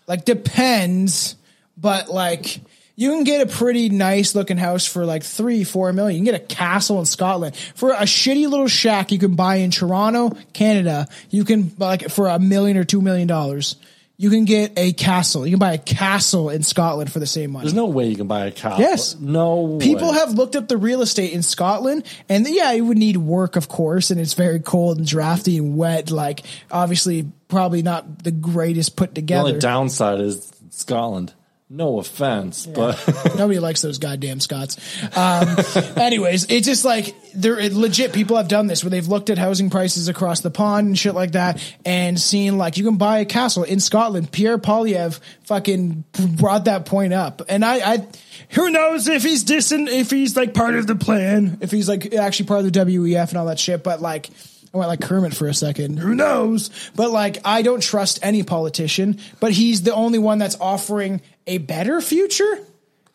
like depends, but like. You can get a pretty nice looking house for like three, four million. You can get a castle in Scotland for a shitty little shack you can buy in Toronto, Canada. You can like for a million or two million dollars. You can get a castle. You can buy a castle in Scotland for the same money. There's no way you can buy a castle. Yes. No. People way. have looked up the real estate in Scotland, and yeah, it would need work, of course, and it's very cold and drafty and wet. Like, obviously, probably not the greatest put The together. only downside is Scotland. No offense, but Nobody likes those goddamn Scots. Um, anyways, it's just like they're legit. People have done this where they've looked at housing prices across the pond and shit like that, and seen like you can buy a castle in Scotland. Pierre Poilievre fucking brought that point up, and I, I who knows if he's dissing, if he's like part of the plan, if he's like actually part of the WEF and all that shit. But like, I went like Kermit for a second. Who knows? But like, I don't trust any politician. But he's the only one that's offering a better future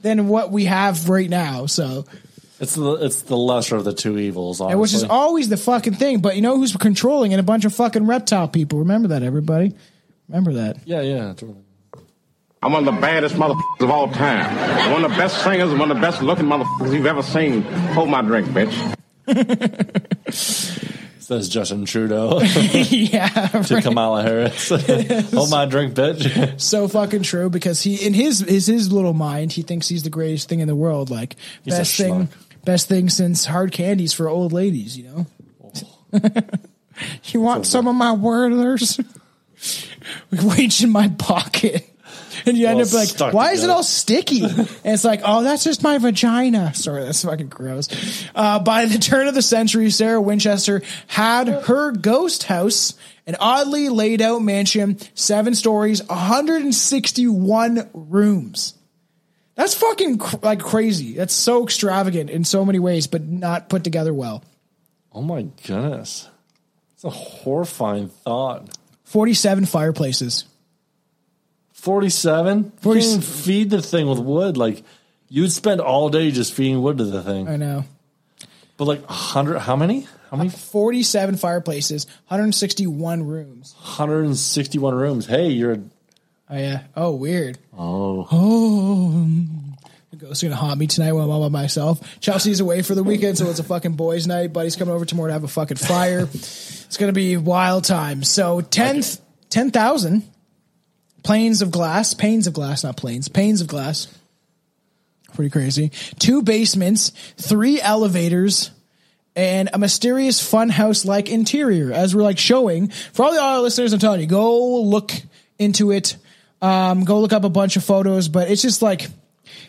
than what we have right now. So, it's the it's the lesser of the two evils. Honestly. and which is always the fucking thing. But you know who's controlling it? A bunch of fucking reptile people. Remember that, everybody. Remember that. yeah, yeah. totally. I'm one of the baddest motherfuckers of all time. One of the best singers and one of the best looking motherfuckers you've ever seen. Hold my drink, bitch. Says Justin Trudeau. Yeah, to Kamala Harris. Hold my drink, bitch. so fucking true because he in his is his little mind he thinks he's the greatest thing in the world like He's best thing best thing since hard candies for old ladies you know? You want some of my Werther's We reach in my pocket and you end up like, why is it all sticky? and it's like, oh, that's just my vagina. Sorry, that's fucking gross. Uh, by the turn of the century, Sarah Winchester had her ghost house, an oddly laid out mansion, seven stories, 161 rooms. That's fucking cr- like crazy. That's so extravagant in so many ways, but not put together well. Oh my goodness. It's a horrifying thought. 47 fireplaces. 47? 40 You even feed the thing with wood. Like, you'd spend all day just feeding wood to the thing. I know. But like, 100, how many? How many? Uh, 47 fireplaces, 161 rooms. 161 rooms. Hey, you're. Oh yeah. Oh weird. Oh. Oh. The ghost's gonna haunt me tonight while I'm all by myself. Chelsea's away for the weekend, so it's a fucking boys' night. Buddy's coming over tomorrow to have a fucking fire. it's gonna be wild time. So tenth, ten thousand planes of glass, panes of glass, not planes, panes of glass. Pretty crazy. Two basements, three elevators, and a mysterious funhouse like interior. As we're like showing for all the other listeners, I'm telling you, go look into it. Um, go look up a bunch of photos, but it's just like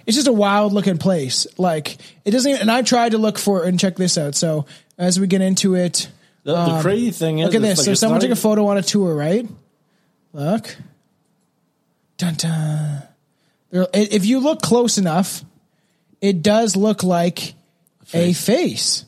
it's just a wild looking place. Like it doesn't even. And I tried to look for and check this out. So as we get into it, The, the crazy thing is, look at this. like so someone took a photo on a tour, right? Look. Dun dun. If you look close enough, it does look like a face.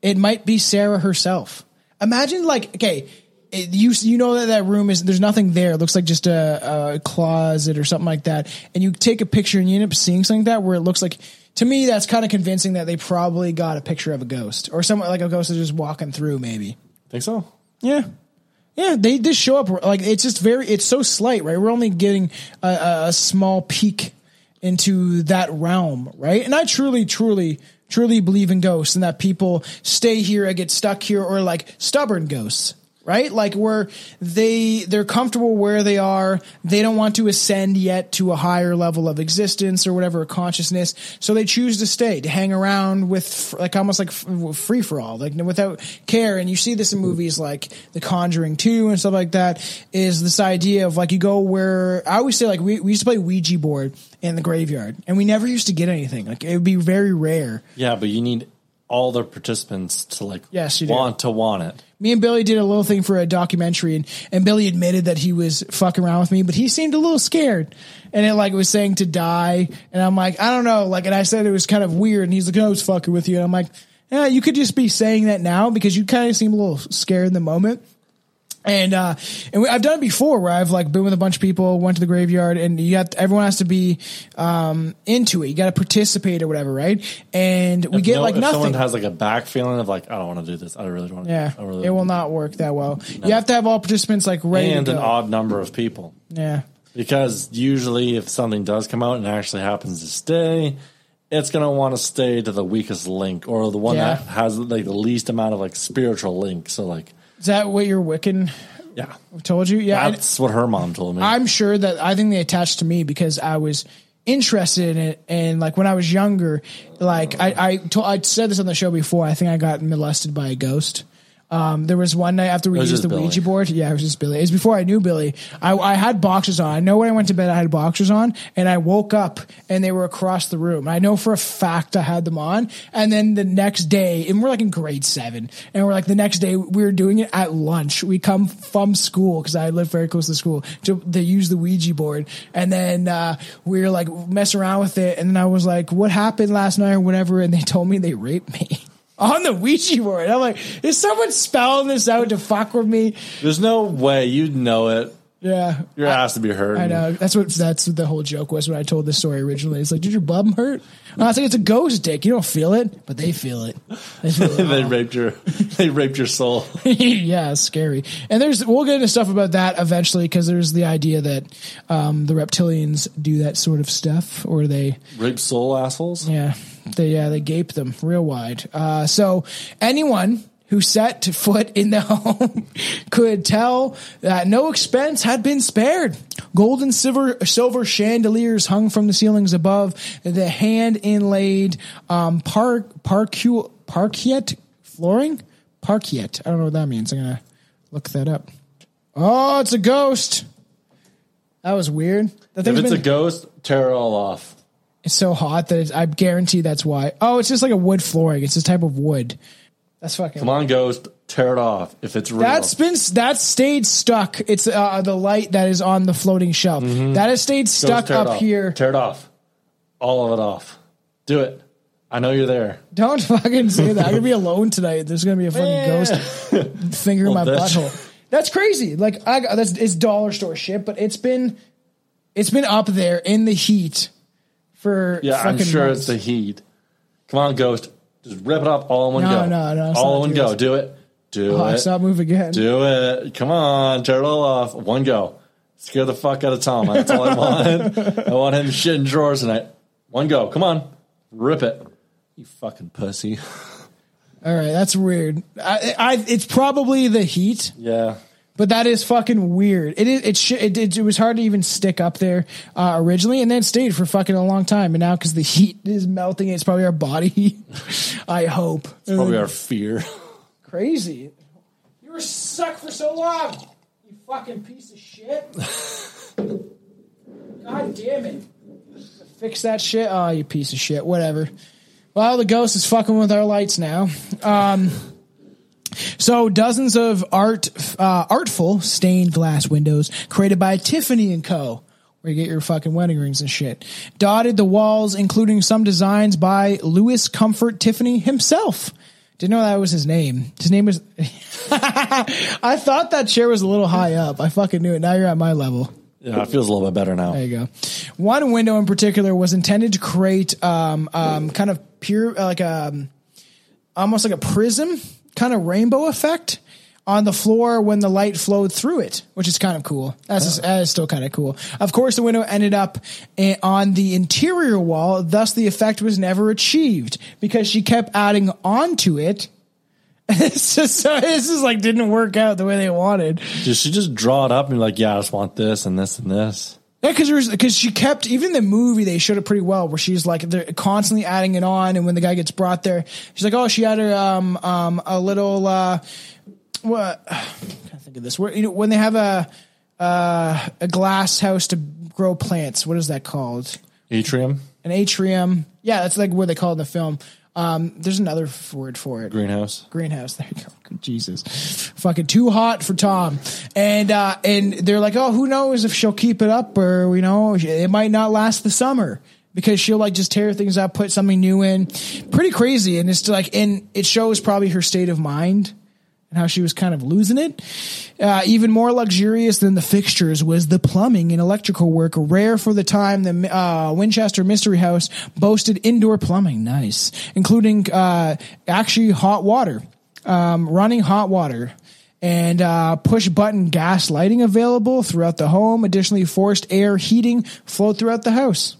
It might be Sarah herself. Imagine like okay, it, you you know that that room is there's nothing there. It looks like just a, a closet or something like that. And you take a picture and you end up seeing something like that where it looks like to me that's kind of convincing that they probably got a picture of a ghost or someone like a ghost is just walking through maybe. Think so? Yeah. Yeah, they just show up like it's just very it's so slight, right? We're only getting a, a, small peek into that realm, right? And I truly, truly, truly believe in ghosts and that people stay here and get stuck here or like stubborn ghosts. Right? Like where they they're comfortable where they are. They don't want to ascend yet to a higher level of existence or whatever consciousness. So they choose to stay, to hang around with like almost like free for all, like without care. And you see this in movies like The Conjuring 2 and stuff like that is this idea of like you go where I always say like we, we used to play Ouija board in the graveyard and we never used to get anything. Like it would be very rare. Yeah, but you need all the participants to like Yes, you do. want to want it. Me and Billy did a little thing for a documentary and, and Billy admitted that he was fucking around with me, but he seemed a little scared. And it like was saying to die. And I'm like, I don't know. Like, and I said it was kind of weird. And he's like, I was fucking with you. And I'm like, yeah, you could just be saying that now because you kind of seem a little scared in the moment. And uh, and we, I've done it before where I've like been with a bunch of people, went to the graveyard, and you got everyone has to be um, into it. You got to participate or whatever, right? And we If get no- like if nothing. someone has like a back feeling of like, I don't want to do this. I really don't want to. yeah, I really it will not work that well. You have to have all participants like ready And to an odd number of people. yeah, Because usually, if something does come out and actually happens to stay, it's gonna want to stay to the weakest link or the one Yeah. that has like the least amount of like spiritual link. So like, is that what your Wiccan yeah, told you? Yeah, that's what her mom told me. I'm sure that I think they attached to me because I was interested in it and like when I was younger, like I I, told, I said this on the show before. I think I got molested by a ghost. Um, there was one night after we used the just Ouija board. Yeah, it was just Billy. It was before I knew Billy. I, I had boxers on. I know when I went to bed, I had boxers on, and I woke up and they were across the room. I know for a fact I had them on. And then the next day, and we're like in grade seven, and we're like the next day we were doing it at lunch. We come from school because I live very close to school to, to use the Ouija board, and then uh, we were like messing around with it. And then I was like, "What happened last night or whatever?" And they told me they raped me. On the Ouija board. I'm like, is someone spelling this out to fuck with me? There's no way you'd know it. Yeah. Your ass to be hurt. I know. That's what that's what the whole joke was when I told this story originally. It's like, did your bum hurt? I was like, it's a ghost dick. You don't feel it, but they feel it. They feel it. they raped your they raped your soul. yeah, scary. And there's we'll get into stuff about that eventually because there's the idea that um, the reptilians do that sort of stuff, or they Rape soul assholes. yeah, they yeah they gape them real wide. Uh, so anyone who set foot in the home could tell that no expense had been spared. Gold and silver silver chandeliers hung from the ceilings above. The hand inlaid um, par parquet parquet flooring parquet. I don't know what that means. I'm gonna look that up. Oh, it's a ghost. That was weird. That If it's a ghost, tear it all off. It's so hot that it's, I guarantee that's why. Oh, it's just like a wood flooring. It's this type of wood. That's fucking. Come on, ghost, tear it off. If it's real, That's been that stayed stuck. It's uh, the light that is on the floating shelf that has stayed stuck up off. here. Tear it off. All of it off. Do it. I know you're there. Don't fucking say that. I'm gonna be alone tonight. There's gonna be a fucking ghost finger in my that's- butthole. That's crazy. Like I got that's it's dollar store shit, but it's been it's been up there in the heat for Yeah, I'm sure months. it's the heat. Come on, ghost. Just rip it up all in one No, go. no, no, All in one go. Do it. Do Oh, it. stop move again. Do it. Come on. Tear it all off. One go. Scare the fuck out of Tom. That's all I want. I want him shitting drawers tonight. One go. Come on. Rip it. You fucking pussy. All right, that's weird. I, I it's probably the heat. Yeah. But that is fucking weird. It is. It, sh- it, it, it was hard to even stick up there uh, originally, and then stayed for fucking a long time. And now because the heat is melting, it's probably our body. heat. I hope. It's probably our fear. crazy. You were stuck for so long. You fucking piece of shit. God damn it. Fix that shit. Oh, you piece of shit. Whatever. Well, the ghost is fucking with our lights now. Um, so dozens of art, uh, artful stained glass windows created by Tiffany and Co. Where you get your fucking wedding rings and shit. Dotted the walls, including some designs by Louis Comfort Tiffany himself. Didn't know that was his name. His name was. I thought that chair was a little high up. I fucking knew it. Now you're at my level. Yeah, it feels a little bit better now. There you go. One window in particular was intended to create um, um, kind of pure, like a, almost like a prism kind of rainbow effect on the floor when the light flowed through it, which is kind of cool. That's just- that is still kind of cool. Of course, the window ended up eh, on the interior wall, thus the effect was never achieved because she kept adding onto it. It's just so this is like didn't work out the way they wanted. Did she just draw it up and be like, yeah, I just want this and this and this? Yeah, because because she kept even the movie they showed it pretty well where she's like they're constantly adding it on, and when the guy gets brought there, she's like, oh, she added um um a little uh what I think of this where you know when they have a uh a glass house to grow plants, what is that called? Atrium, An atrium. Yeah, that's like what they call it in the film. Um, there's another f- word for it. greenhouse. Greenhouse. There you go. Jesus, fucking too hot for Tom. And uh, and they're like, oh, who knows if she'll keep it up or you know it might not last the summer because she'll like just tear things up, put something new in. Pretty crazy, and it's like, and it shows probably her state of mind and how she was kind of losing it. Uh, even more luxurious than the fixtures was the plumbing and electrical work, rare for the time. The uh, Winchester Mystery House boasted indoor plumbing, nice, including uh, actually hot water, um, running hot water. And uh, push button gas lighting available throughout the home. Additionally, forced air heating flowed throughout the house.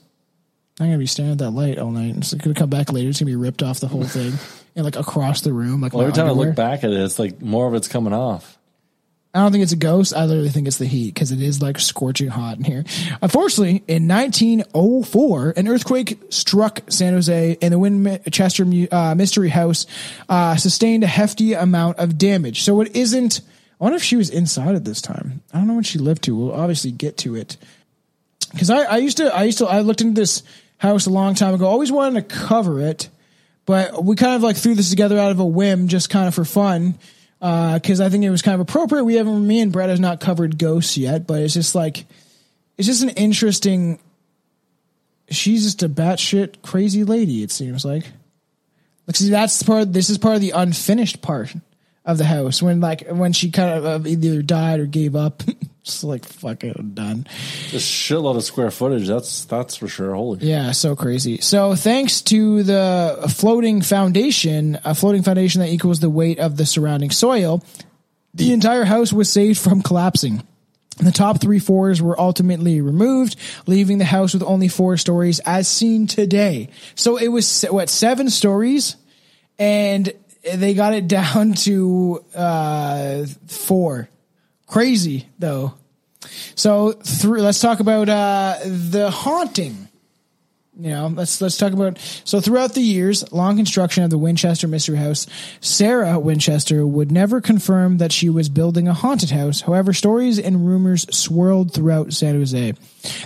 I'm gonna be staring at that light all night. It's gonna come back later. It's gonna be ripped off the whole thing and like across the room. Like Well, every time I look back at it, it's like more of it's coming off. I don't think it's a ghost. I literally think it's the heat because it is like scorching hot in here. Unfortunately, in 1904, an earthquake struck San Jose and the Winchester uh, Mystery House uh, sustained a hefty amount of damage. So it isn't. I wonder if she was inside at this time. I don't know when she lived to. We'll obviously get to it because I, I used to. I used to. I looked into this house a long time ago. Always wanted to cover it, but we kind of like threw this together out of a whim, just kind of for fun uh, because I think it was kind of appropriate. We haven't, me and Brett has not covered ghosts yet, but it's just like, it's just an interesting. She's just a batshit crazy lady. It seems like. Like, see, that's part. This is part of the unfinished part of the house when, like, when she kind of uh, either died or gave up. just like fucking done. A shitload of square footage. That's that's for sure. Holy. Yeah, so crazy. So thanks to the floating foundation, a floating foundation that equals the weight of the surrounding soil, the entire house was saved from collapsing. The top three floors were ultimately removed, leaving the house with only four stories as seen today. So it was what seven stories, and they got it down to uh, four. Crazy though. So through, let's talk about uh, the haunting You know, let's let's talk about so throughout the years, long construction of the Winchester Mystery House, Sarah Winchester would never confirm that she was building a haunted house. However, stories and rumors swirled throughout San Jose.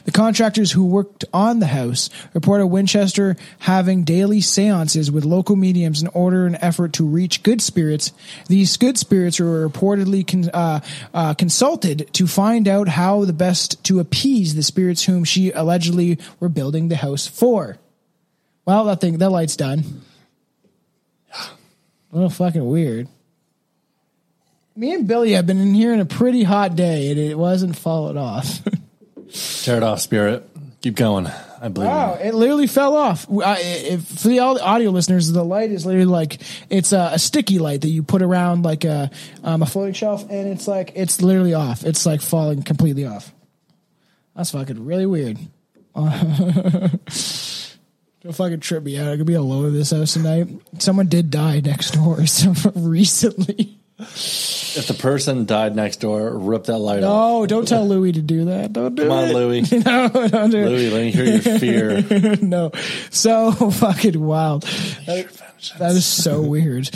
The contractors who worked on the house reported Winchester having daily seances with local mediums in order and effort to reach good spirits. These good spirits were reportedly con- uh, uh, consulted to find out how the best to appease the spirits whom she allegedly were building the house for. Well, that thing, that light's done. A little fucking weird. Me and Billy have been in here in a pretty hot day, and it wasn't followed off. Tear it off, spirit. Keep going. I believe. Wow, it literally fell off. I, if, for the au- audio listeners, the light is literally like it's a, a sticky light that you put around like a um, a floating shelf, and it's like it's literally off. It's like falling completely off. That's fucking really weird. Don't fucking trip me out. I could be alone in this house tonight. Someone did die next door recently. If the person died next door, rip that light off. Oh, don't tell Louis to do that. Don't do Come on, it. Louis. no, don't do it. Louis, let me hear your fear. no. So fucking wild. That, that is so weird.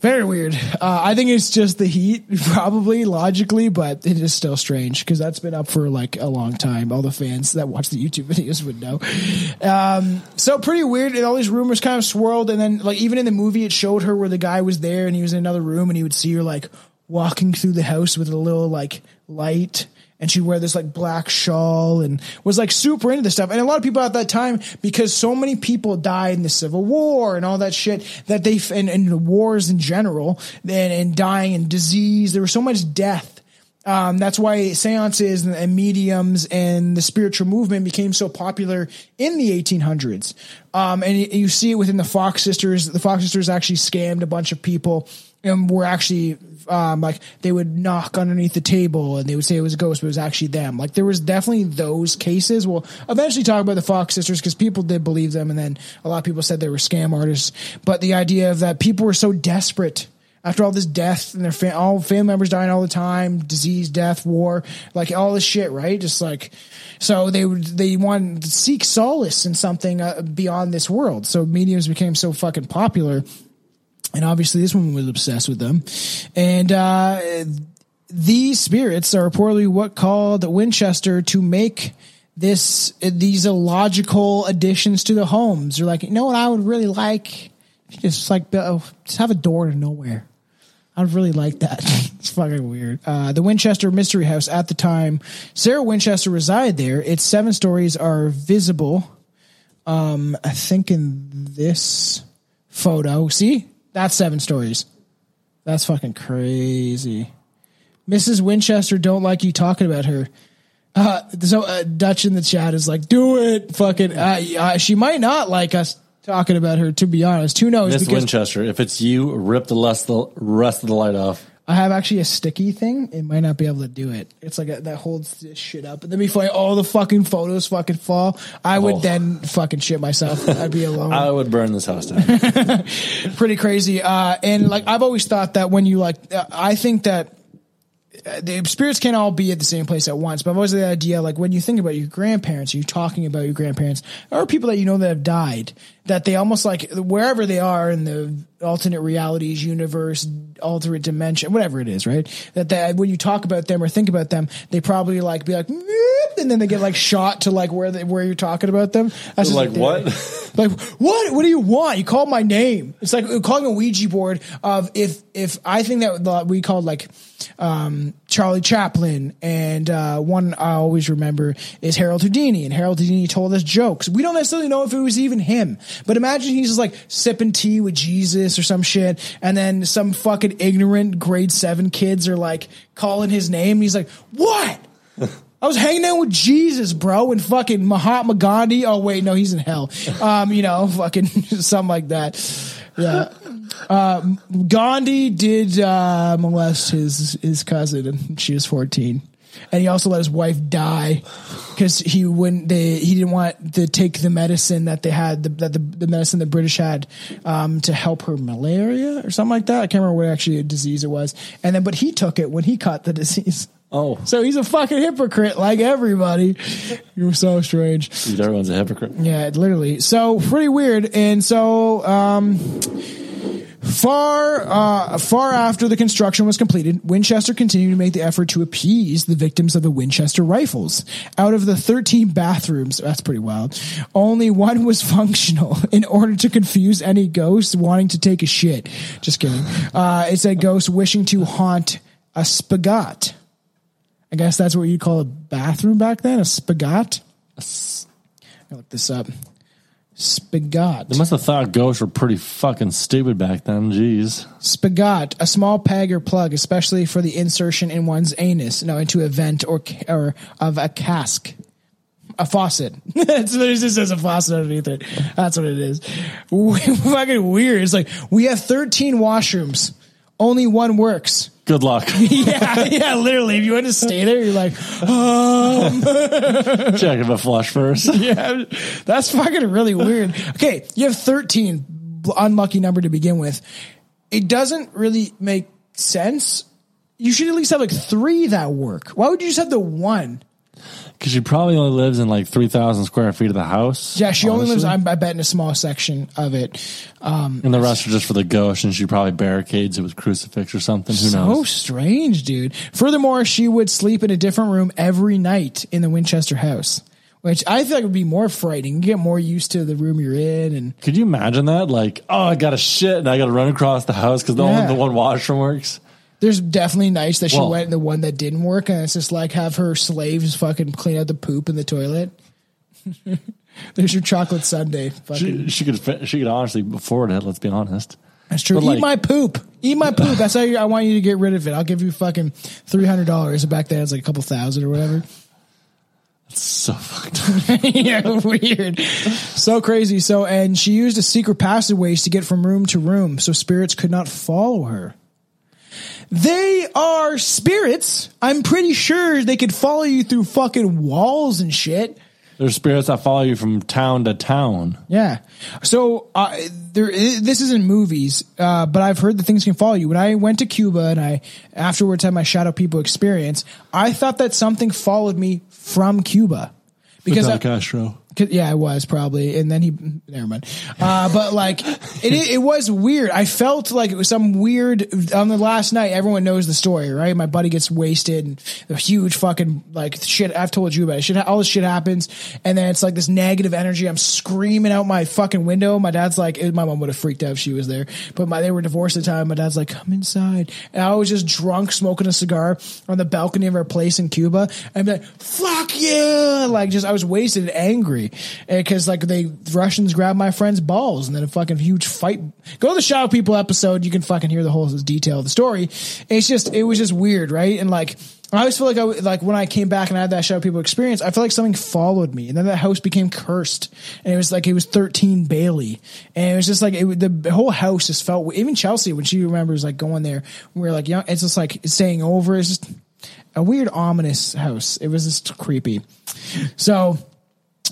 Very weird. Uh, I think it's just the heat, probably logically, but it is still strange because that's been up for like a long time. All the fans that watch the YouTube videos would know. Um, so pretty weird. And all these rumors kind of swirled. And then, like, even in the movie, it showed her where the guy was there and he was in another room and he would see her like walking through the house with a little like light and she'd wear this like black shawl and was like super into this stuff. And a lot of people at that time, because so many people died in the Civil War and all that shit, that they and, and the wars in general, and, and dying and disease, there was so much death. Um, that's why seances and, and mediums and the spiritual movement became so popular in the 1800s. Um, and you, you see it within the Fox sisters. The Fox sisters actually scammed a bunch of people and were actually um, like they would knock underneath the table and they would say it was a ghost, but it was actually them. Like there was definitely those cases. We'll eventually talk about the Fox sisters because people did believe them, and then a lot of people said they were scam artists. But the idea of that people were so desperate after all this death and their fam- all family members dying all the time, disease, death, war, like all this shit, right? Just like so they would they wanted to seek solace in something uh, beyond this world. So mediums became so fucking popular and obviously this woman was obsessed with them. And uh, these spirits are reportedly what called Winchester to make this these illogical additions to the homes. They're like, you know what I would really like? Just like uh, just have a door to nowhere. I'd really like that. it's fucking weird. Uh, the Winchester Mystery House at the time, Sarah Winchester resided there. Its seven stories are visible. Um, I think in this photo, see, that's seven stories. That's fucking crazy. Mrs. Winchester don't like you talking about her. Uh, so uh, Dutch in the chat is like, do it, fucking. Uh, she might not like us talking about her. To be honest, who knows? Miss Winchester, if it's you, rip the rest, the rest of the light off. I have actually a sticky thing. It might not be able to do it. It's like a, that holds this shit up. And then before all the fucking photos fucking fall, I would Oh. then fucking shit myself. I'd be alone. I would burn this house down. pretty crazy. Uh, and like I've always thought that when you like, uh, I think that uh, the spirits can't all be at the same place at once. But I've always had the idea like when you think about your grandparents, you're talking about your grandparents or people that you know that have died, that they almost like wherever they are in the alternate realities, universe, alternate dimension, whatever it is, right? That that when you talk about them or think about them, they probably like be like, and then they get like shot to like where they, where you're talking about them. That's Like, what? like what? What do you want? You called my name. It's like calling a Ouija board of if if I think that we called like um, Charlie Chaplin and uh, one I always remember is Harold Houdini and Harold Houdini told us jokes. We don't necessarily know if it was even him, but imagine he's just like sipping tea with Jesus or some shit, and then some fucking ignorant grade seven kids are like calling his name. And he's like, what? I was hanging out with Jesus, bro, and fucking Mahatma Gandhi. Oh wait, no, he's in hell. Um, you know, fucking something like that. Yeah. Um, Gandhi did uh, molest his his cousin, and she was fourteen. And he also let his wife die because he wouldn't. They he didn't want to take the medicine that they had, the, that the, the medicine the British had um, to help her malaria or something like that. I can't remember what actually a disease it was. And then, but he took it when he caught the disease. Oh, So he's a fucking hypocrite like everybody. You're so strange. dude, everyone's a hypocrite. Yeah, literally. So pretty weird. And so, um, far, uh, far after the construction was completed, Winchester continued to make the effort to appease the victims of the Winchester rifles. Out of the 13 bathrooms, that's pretty wild, only one was functional in order to confuse any ghosts wanting to take a shit. Just kidding. Uh, it's a ghost wishing to haunt a spigot. I guess that's what you'd call a bathroom back then, a spigot. I look this up. Spigot. They must have thought ghosts were pretty fucking stupid back then. Jeez. Spigot, a small peg or plug, especially for the insertion in one's anus, no, into a vent or or of a cask. A faucet. It just says a faucet underneath it. That's what it is. Fucking weird. It's like we have 13 washrooms. Only one works. Good luck. Yeah, yeah, literally. If you want to stay there, you're like, um, Check if a flush first. yeah, that's fucking really weird. Okay, you have 13, unlucky number to begin with. It doesn't really make sense. You should at least have like three that work. Why would you just have the one? Because she probably only lives in like 3,000 square feet of the house. Yeah, she only lives. I'm, I bet, in a small section of it. Um, And the rest are just for the ghost, and she probably barricades it with crucifix or something. Who so knows? strange, dude. Furthermore, she would sleep in a different room every night in the Winchester house, which I feel like would be more frightening. You get more used to the room you're in, and Could you imagine that? Like, oh, I got to shit, and I got to run across the house because the Yeah. only the one washroom works. There's definitely nights that she Well- went in the one that didn't work, and it's just like have her slaves fucking clean out the poop in the toilet. There's your chocolate sundae. Fucking, She, she could she could honestly afford it. Let's be honest. that's true. but Eat like- my poop. Eat my poop. That's how you, I want you to get rid of it. I'll give you fucking three hundred dollars. Back then, it's like a couple thousand or whatever. That's so fucked. up. yeah, weird. So crazy. So, and she used a secret passageways to get from room to room so spirits could not follow her. They are spirits. I'm pretty sure they could follow you through fucking walls and shit. There's spirits that follow you from town to town. Yeah. So uh, there, this isn't movies, uh, but I've heard that things can follow you. When I went to Cuba and I afterwards had my shadow people experience, I thought that something followed me from Cuba because Fidel I- Castro. Yeah, it was probably, and then he. Never mind. Uh, but like, it it was weird. I felt like it was some weird. On the last night, everyone knows the story, right? My buddy gets wasted, and huge fucking like shit. I've told you about it. Shit, all this shit happens, and then it's like this negative energy. I'm screaming out my fucking window. My dad's like, my mom would have freaked out if she was there, but my they were divorced at the time. My dad's like, come inside, and I was just drunk, smoking a cigar on the balcony of our place in Cuba. I'm like, fuck yeah, like just I was wasted and angry Eh, because like they Russians grabbed my friend's balls and then a fucking huge fight. Go to the Shadow People episode, you can fucking hear the whole detail of the story. It's just it was just weird, right? And like I always feel like I like when I came back and I had that Shadow People experience, I felt like something followed me, and then that house became cursed, and it was like it was thirteen Bailey, and it was just like it, the whole house just felt. Even Chelsea, when she remembers like going there, we're like young, it's just like staying over. It's just a weird ominous house. It was just creepy. So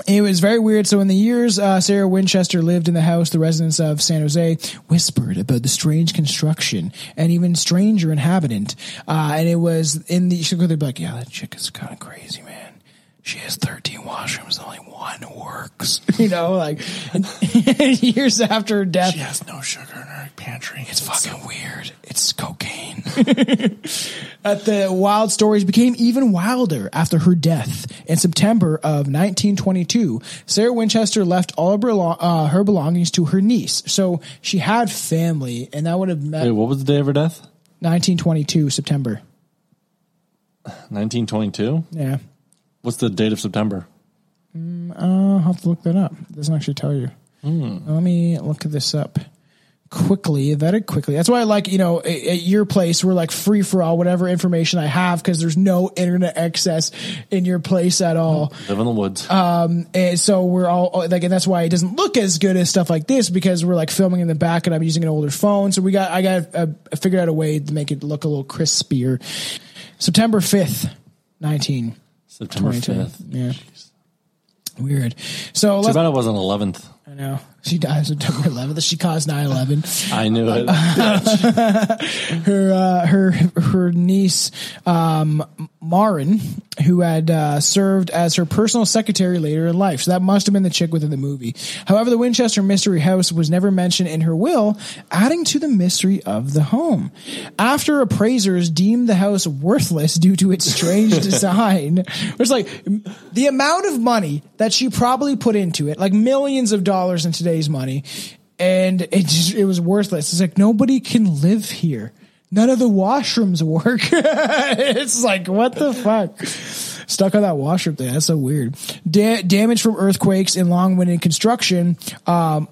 it was very weird. So in the years uh, Sarah Winchester lived in the house, the residents of San Jose whispered about the strange construction and even stranger inhabitant. Uh, and it was in the, she'd go there, be like, yeah, that chick is kind of crazy, man. She has 13 washrooms, and only one works. You know, like years after her death. She has no sugar in her pantry. It's fucking weird. It's cocaine. At the wild stories became even wilder after her death in September of 1922. Sarah Winchester left all of her, uh, her belongings to her niece, so she had family, and that would have met Wait, what was the day of her death? 1922 September. 1922. Yeah, What's the date of September? I'll have to look that up. It doesn't actually tell you. Let me look this up quickly, very quickly. That's why I like, you know, at, at your place, we're like free for all whatever information I have because there's no internet access in your place at all. Live in the woods. um And so we're all like, and that's why it doesn't look as good as stuff like this because we're like filming in the back and I'm using an older phone. So we got, I got, uh, I figured out a way to make it look a little crispier. September 5th, 19. September 22. 5th. Yeah. weird. So Too bad it wasn't eleventh. I know she dies September 11th. She caused 9/11. I knew it. her uh, her her niece um, Marin, who had uh, served as her personal secretary later in life. So that must have been the chick within the movie. However, the Winchester Mystery House was never mentioned in her will, adding to the mystery of the home. After appraisers deemed the house worthless due to its strange design, it's like the amount of money that she probably put into it, like millions of dollars in today's money, and it just it was worthless. It's like nobody can live here. None of the washrooms work. it's like what the fuck. Stuck on that washroom thing. That's so weird. Da- damage from earthquakes and long-winded construction. Um,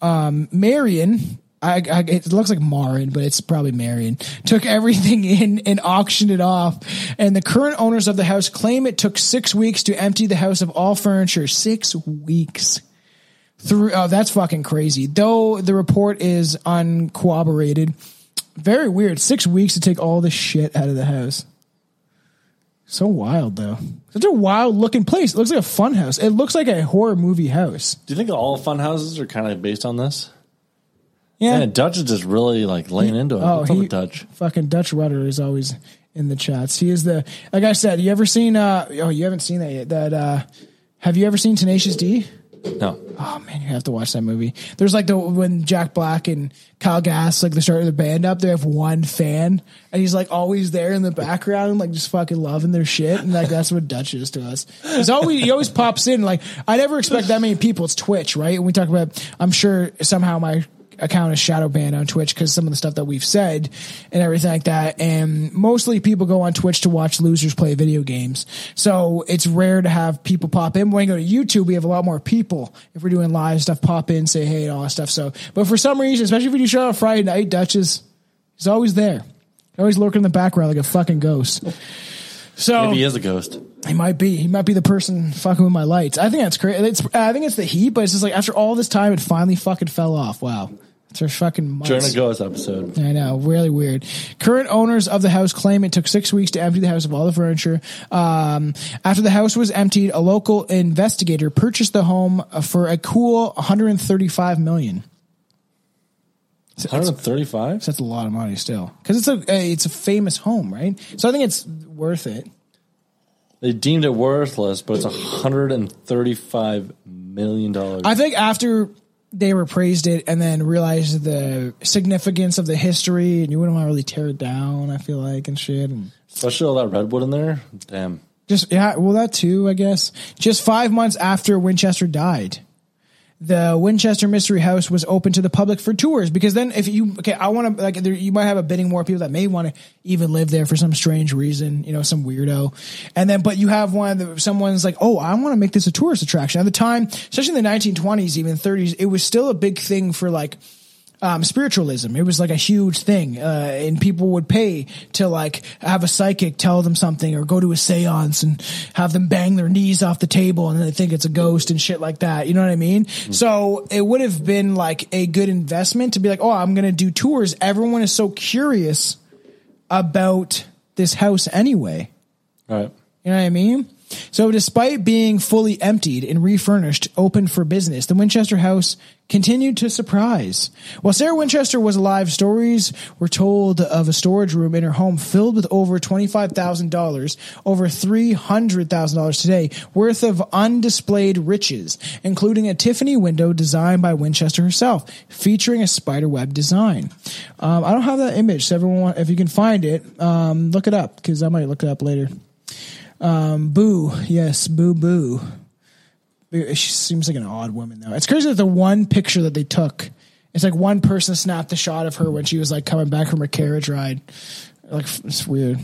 um, Marion. I, I, it looks like Marin, but it's probably Marion. Took everything in and auctioned it off. And the current owners of the house claim it took six weeks to empty the house of all furniture. Six weeks through oh that's fucking crazy. Though the report is uncorroborated very weird. Six weeks to take all the shit out of the house. So wild though. Such a wild looking place. It looks like a fun house. It looks like a horror movie house. Do you think all fun houses are kind of based on this? yeah. Yeah, Dutch is just really like laying into it. oh What's he, Dutch? fucking dutch rudder is always in the chats. He is the like i said you ever seen uh oh you haven't seen that yet that uh have you ever seen tenacious d No. Oh man, you have to watch that movie. There's like the when Jack Black and Kyle Gass like they started the band up. They have one fan, and he's like always there in the background, like just fucking loving their shit. And like that's what Dutch is to us. He's always he always pops in. Like I never expect that many people. It's Twitch, right? And we talk about. I'm sure somehow my account is shadow banned on Twitch because some of the stuff that we've said and everything like that. And mostly people go on Twitch to watch losers play video games. So it's rare to have people pop in. When we go to YouTube, we have a lot more people. If we're doing live stuff, pop in, say hey, and all that stuff. So, but for some reason, especially if you do show on Friday night, Dutch is, he's always there. Always lurking in the background like a fucking ghost. So Maybe he is a ghost. he might be. He might be the person fucking with my lights. I think that's crazy. It's, I think it's the heat, but it's just like after all this time, it finally fucking fell off. Wow. It's for fucking months. During a ghost episode. I know, really weird. Current owners of the house claim it took six weeks to empty the house of all the furniture. Um, after the house was emptied, a local investigator purchased the home for a cool 135 million. 135? That's a lot of money still, because it's a it's a famous home, right? So I think it's worth it. They deemed it worthless, but it's 135 million dollars. I think after they repraised it and then realized the significance of the history, and you wouldn't want to really tear it down. I feel like and shit, and Especially all that redwood in there. Damn. just yeah, well that too, I guess. Just five months after Winchester died, the Winchester Mystery House was open to the public for tours because then if you okay, I want to like there, you might have a bidding more people that may want to even live there for some strange reason, you know, some weirdo, and then but you have one that someone's like, oh, I want to make this a tourist attraction. At the time, especially in the 1920s, even 30s, it was still a big thing for like um, spiritualism. It was like a huge thing, uh, and people would pay to like have a psychic tell them something or go to a seance and have them bang their knees off the table and then they think it's a ghost and shit like that. You know what I mean? So it would have been like a good investment to be like, oh, I'm going to do tours. Everyone is so curious about this house anyway. All right. You know what I mean? So, despite being fully emptied and refurnished, open for business, the Winchester House continued to surprise. While Sarah Winchester was alive, stories were told of a storage room in her home filled with over $25,000, over $300,000 today, worth of undisplayed riches, including a Tiffany window designed by Winchester herself, featuring a spiderweb design. Um, I don't have that image, so everyone, if you can find it, um, look it up, because I might look it up later. Um, boo. Yes, boo boo. She seems like an odd woman though. It's crazy that the one picture that they took, it's like one person snapped the shot of her when she was like coming back from her carriage ride. Like it's weird.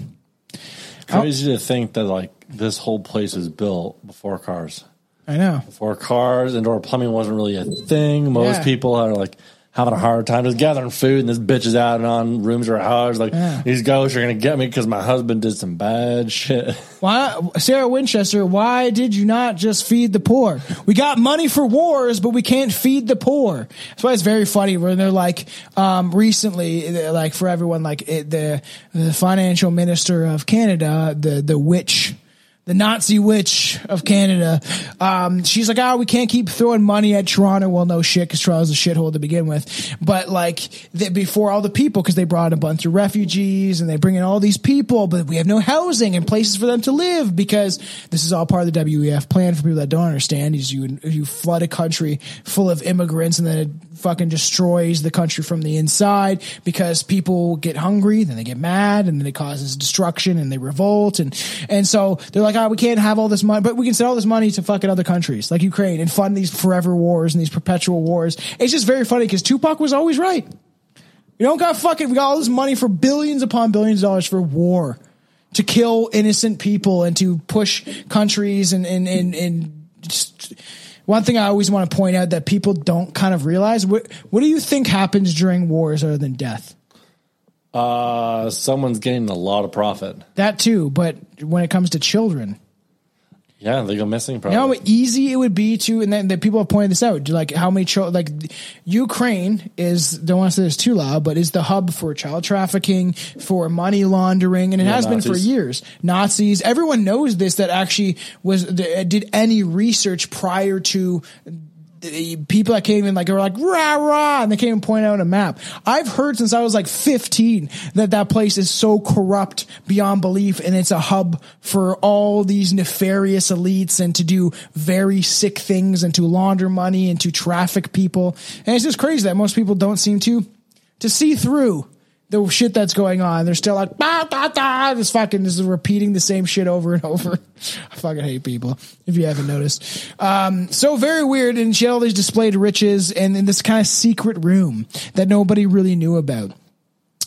Crazy to think that like this whole place was built before cars. I know. Before cars, indoor plumbing wasn't really a thing. Most Yeah. people are like having a hard time just gathering food, and this bitch is out and on rooms or houses. Like Yeah. these ghosts are gonna get me because my husband did some bad shit. Why, Sarah Winchester? Why did you not just feed the poor? We got money for wars, but we can't feed the poor. That's why it's very funny when they're like, um, recently, they're like for everyone, like it, the the financial minister of Canada, the the witch. The Nazi witch of Canada. Um, she's like, oh, we can't keep throwing money at Toronto. Well, no shit, because Toronto's a shithole to begin with. But like, the, before all the people, because they brought a bunch of refugees and they bring in all these people, but we have no housing and places for them to live because this is all part of the WEF plan for people that don't understand. Is you you flood a country full of immigrants and then it fucking destroys the country from the inside because people get hungry, then they get mad, and then it causes destruction and they revolt and and so they're like, oh, we can't have all this money, but we can send all this money to fucking other countries like Ukraine and fund these forever wars and these perpetual wars. It's just very funny because Tupac was always right. We don't got fucking we got all this money for billions upon billions of dollars for war to kill innocent people and to push countries and and and, and just, one thing I always want to point out that people don't kind of realize what what do you think happens during wars other than death? Uh, someone's getting a lot of profit. That too, but when it comes to children, Yeah, they go missing. you know how easy it would be to, and then the people have pointed this out, like how many children, like Ukraine is, don't want to say this too loud, but is the hub for child trafficking, for money laundering, and it Yeah, has been for years. Nazis, everyone knows this that actually was, did any research prior to people that came in like were like rah rah and they came and point out a map. I've heard since I was like 15 that that place is so corrupt beyond belief and it's a hub for all these nefarious elites and to do very sick things and to launder money and to traffic people. And it's just crazy that most people don't seem to to see through the shit that's going on. They're still like, bah, bah, bah, this fucking, this is repeating the same shit over and over. I fucking hate people, if you haven't noticed. Um, so very weird. And she had all these displayed riches and in this kind of secret room that nobody really knew about.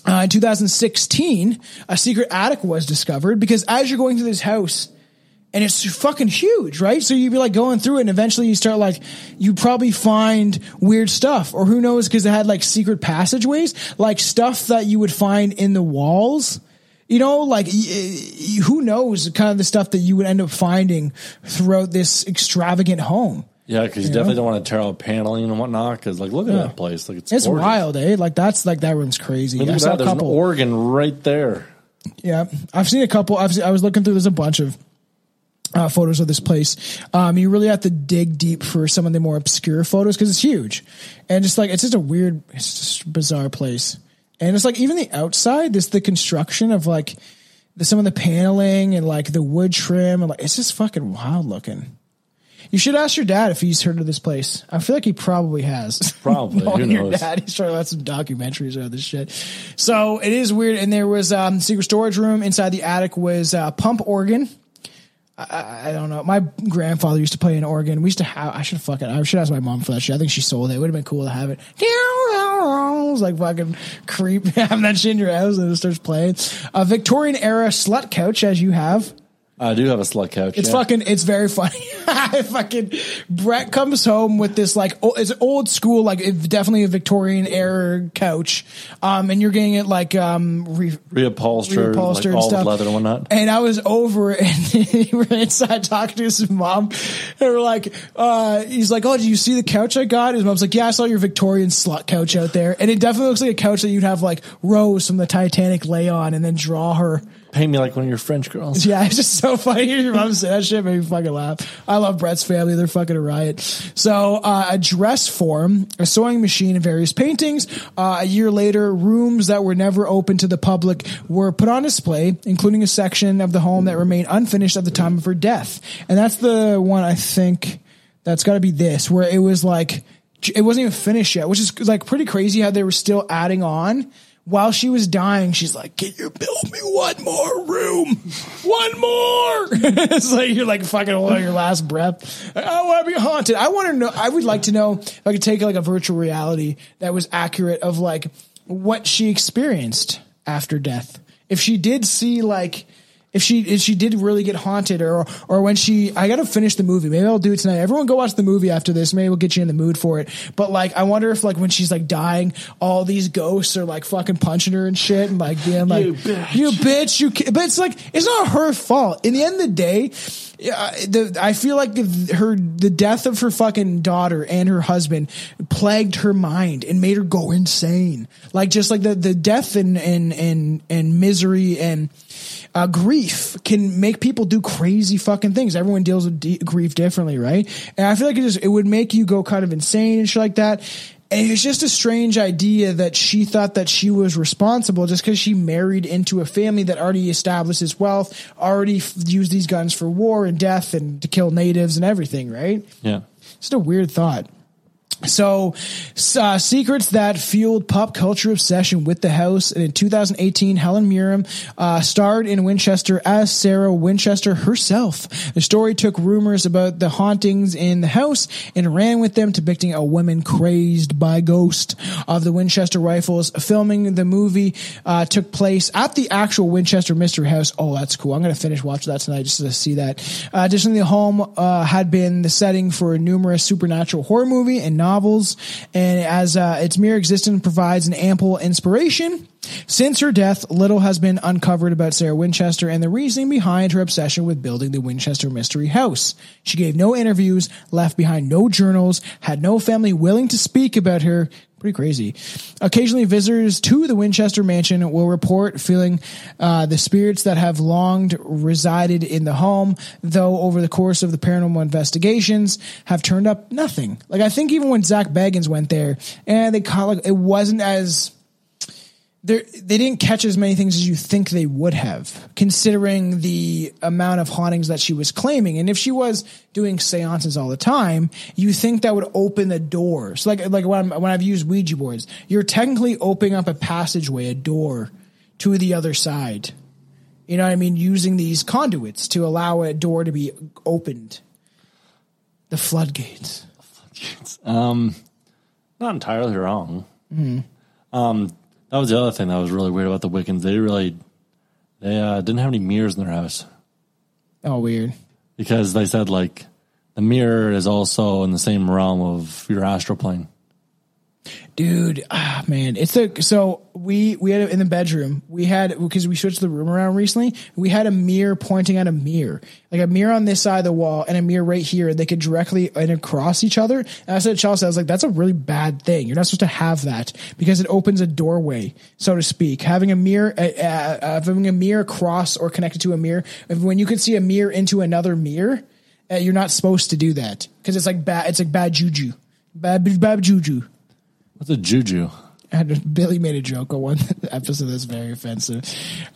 Uh, in 2016, a secret attic was discovered because as you're going through this house, and it's fucking huge, right? So you'd be like going through it and eventually you start like, you probably find weird stuff or who knows because it had like secret passageways, like stuff that you would find in the walls. You know, like who knows kind of the stuff that you would end up finding throughout this extravagant home. yeah, because you, definitely don't want to tear out paneling and whatnot. Because like, look at that place. Like it's It's gorgeous. wild, eh? Like that's like that room's crazy. Look at saw that. a There's an couple. organ right there. Yeah, I've seen a couple. I've seen, I was looking through. There's a bunch of uh, photos of this place. Um, you really have to dig deep for some of the more obscure photos because it's huge, and just like it's just a weird, it's just a bizarre place. And it's like even the outside, this the construction of like the, some of the paneling and like the wood trim and like it's just fucking wild looking. You should ask your dad if he's heard of this place. I feel like he probably has. Probably. Who Knowing your dad, he's trying to let some documentaries about this shit. So it is weird. And there was um secret storage room inside the attic was uh, pump organ. I, I don't know. My grandfather used to play an organ. We used to have. I should fucking. I should ask my mom for that shit. I think she sold it. It would have been cool to have it. Like fucking creep having that shit in your house and it starts playing. A Victorian era slut couch, as you have. I do have a slut couch. It's yeah. fucking. It's very funny. fucking Brett comes home with this like it's old school, like it- definitely a Victorian era couch. Um, and you're getting it like um re- reupholstered, reupholstered like and all stuff. leather and whatnot. And I was over and we were inside talking to his mom. And we're like, uh, he's like, Oh, did you see the couch I got? His mom's like, Yeah, I saw your Victorian slut couch out there. And it definitely looks like a couch that you'd have like Rose from the Titanic lay on and then draw her. Pay me like one of your French girls. Yeah, it's just so funny. Your mom said that shit made me fucking laugh. I love Brett's family. They're fucking a riot. So, uh, a dress form, a sewing machine, and various paintings. Uh, a year later, rooms that were never open to the public were put on display, including a section of the home that remained unfinished at the time of her death. And that's the one I think that's got to be this, where it was like, it wasn't even finished yet, which is like pretty crazy how they were still adding on. While she was dying, she's like, "Can you build me one more room? One more." it's like you're like fucking holding your last breath. I want to be haunted. I want to know. I would like to know if I could take like a virtual reality that was accurate of like what she experienced after death. If she did see like if she if she did really get haunted or or when she I gotta finish the movie. Maybe I'll do it tonight. Everyone go watch the movie after this. Maybe we'll get you in the mood for it. But like I wonder if like when she's like dying, all these ghosts are like fucking punching her and shit and like being like You bitch. you bitch, you ki-" but it's like it's not her fault. In the end of the day, yeah, the, I feel like the, her the death of her fucking daughter and her husband plagued her mind and made her go insane. Like just like the the death and and and and misery and uh, grief can make people do crazy fucking things. Everyone deals with de- grief differently, right? And I feel like it just it would make you go kind of insane and shit like that. And it's just a strange idea that she thought that she was responsible just because she married into a family that already established its wealth, already f- used these guns for war and death and to kill natives and everything, right? Yeah. Just a weird thought. So, uh, secrets that fueled pop culture obsession with the house. And in 2018, Helen Mirren uh, starred in Winchester as Sarah Winchester herself. The story took rumors about the hauntings in the house and ran with them, depicting a woman crazed by ghost of the Winchester rifles. Filming the movie uh, took place at the actual Winchester Mystery House. Oh, that's cool. I'm going to finish watching that tonight just to see that. Uh, additionally, the home uh, had been the setting for numerous supernatural horror movie and novels, and as uh, its mere existence provides an ample inspiration. Since her death, little has been uncovered about Sarah Winchester and the reasoning behind her obsession with building the Winchester Mystery House. She gave no interviews, left behind no journals, had no family willing to speak about her. Pretty crazy. Occasionally, visitors to the Winchester mansion will report feeling uh, the spirits that have long resided in the home, though over the course of the paranormal investigations have turned up nothing. Like, I think even when Zak Bagans went there, and they call it, it wasn't as they they didn't catch as many things as you think they would have, considering the amount of hauntings that she was claiming. And if she was doing seances all the time, you think that would open the doors. Like like when I'm, when I've used Ouija boards, you're technically opening up a passageway, a door to the other side. You know what I mean? Using these conduits to allow a door to be opened. The floodgates. Um, not entirely wrong. Um, that was the other thing that was really weird about the Wiccans. They really they uh, didn't have any mirrors in their house Oh, weird. because they said like the mirror is also in the same realm of your astral plane. Dude ah man it's a so we we had in the bedroom we had because we switched the room around recently we had a mirror pointing at a mirror. Like a mirror on this side of the wall and a mirror right here they could directly and across each other. And i said chelsea i was like that's a really bad thing. You're not supposed to have that because it opens a doorway so to speak. Having a mirror uh, uh, having a mirror across or connected to a mirror when you can see a mirror into another mirror uh, you're not supposed to do that because it's like bad it's like bad juju. Bad bad juju What's a juju? Had Billy made a joke on one episode that's very offensive.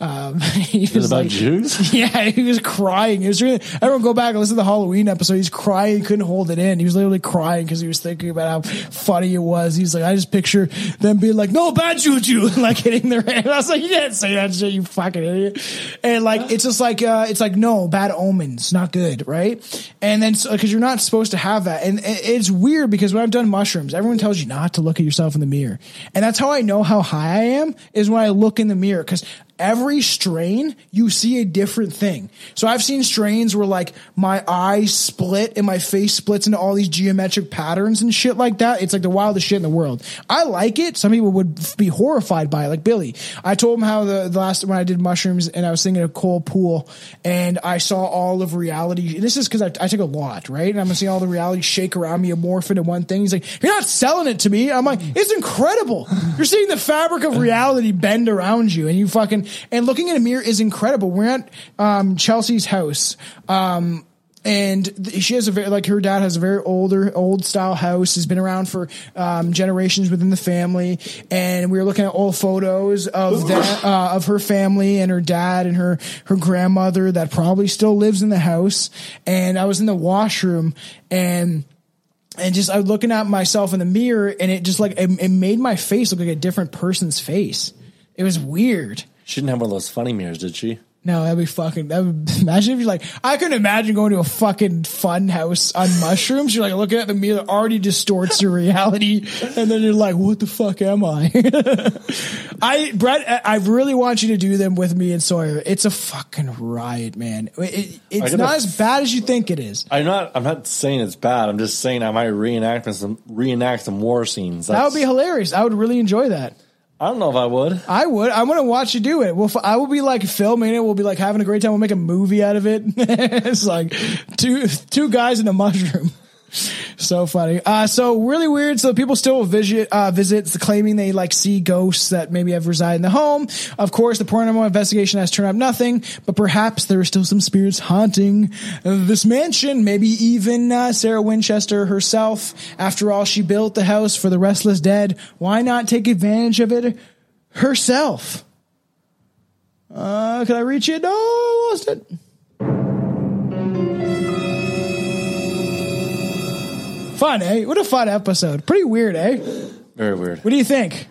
Um, he was about like, Jews? yeah, he was crying. It was really. Everyone go back and listen to the Halloween episode. He's crying. He couldn't hold it in. He was literally crying because he was thinking about how funny it was. He's like, I just picture them being like, "No bad juju," and like hitting their head. I was like, "You can't say that shit, you fucking idiot." And like, it's just like, uh, it's like, no bad omens, not good, right? And then because you're not supposed to have that, and it's weird because when I've done mushrooms, everyone tells you not to look at yourself in the mirror, and that's how I know how high I am is when I look in the mirror because every strain you see a different thing. So I've seen strains where like my eyes split and my face splits into all these geometric patterns and shit like that. It's like the wildest shit in the world. I like it. Some people would be horrified by it, like Billy. I told him how the, the last when I did mushrooms and I was thinking of cold pool and I saw all of reality. And this is because I, I took a lot, right? And I'm seeing all the reality shake around me and morph into one thing. He's like, "You're not selling it to me." I'm like, "It's incredible. You're seeing the fabric of reality bend around you, and you fucking and looking in a mirror is incredible." We're at um, Chelsea's house. Um, and she has a very like her dad has a very older old style house has been around for um, generations within the family. And we were looking at old photos of that uh, of her family and her dad and her her grandmother that probably still lives in the house. And i was in the washroom and and just I was looking at myself in the mirror and it just like it, it made my face look like a different person's face. It was weird She didn't have one of those funny mirrors, did she? no, that'd be fucking. That would imagine if you're like, I couldn't imagine going to a fucking fun house on mushrooms. You're like looking at the mirror already distorts your reality, and then you're like, what the fuck am I? I Brett, I really want you to do them with me and Sawyer. It's a fucking riot, man. It, it's not as bad as you think it is. I'm not. I'm not saying it's bad. I'm just saying I might reenact some reenact some war scenes. That would be hilarious. I would really enjoy that. I don't know if I would. I would. I want to watch you do it. We'll, I will be like filming it. We'll be like having a great time. We'll make a movie out of it. it's like two two guys in a mushroom. So funny. Uh, so really weird. So people still visit, uh, visits claiming they like see ghosts that maybe have resided in the home. Of course, the paranormal investigation has turned up nothing, but perhaps there are still some spirits haunting this mansion. Maybe even uh, Sarah Winchester herself. After all, she built the house for the restless dead. Why not take advantage of it herself? Uh, can I reach it? No, I lost it. Fun, eh? What a fun episode. Pretty weird, eh? Very weird. What do you think?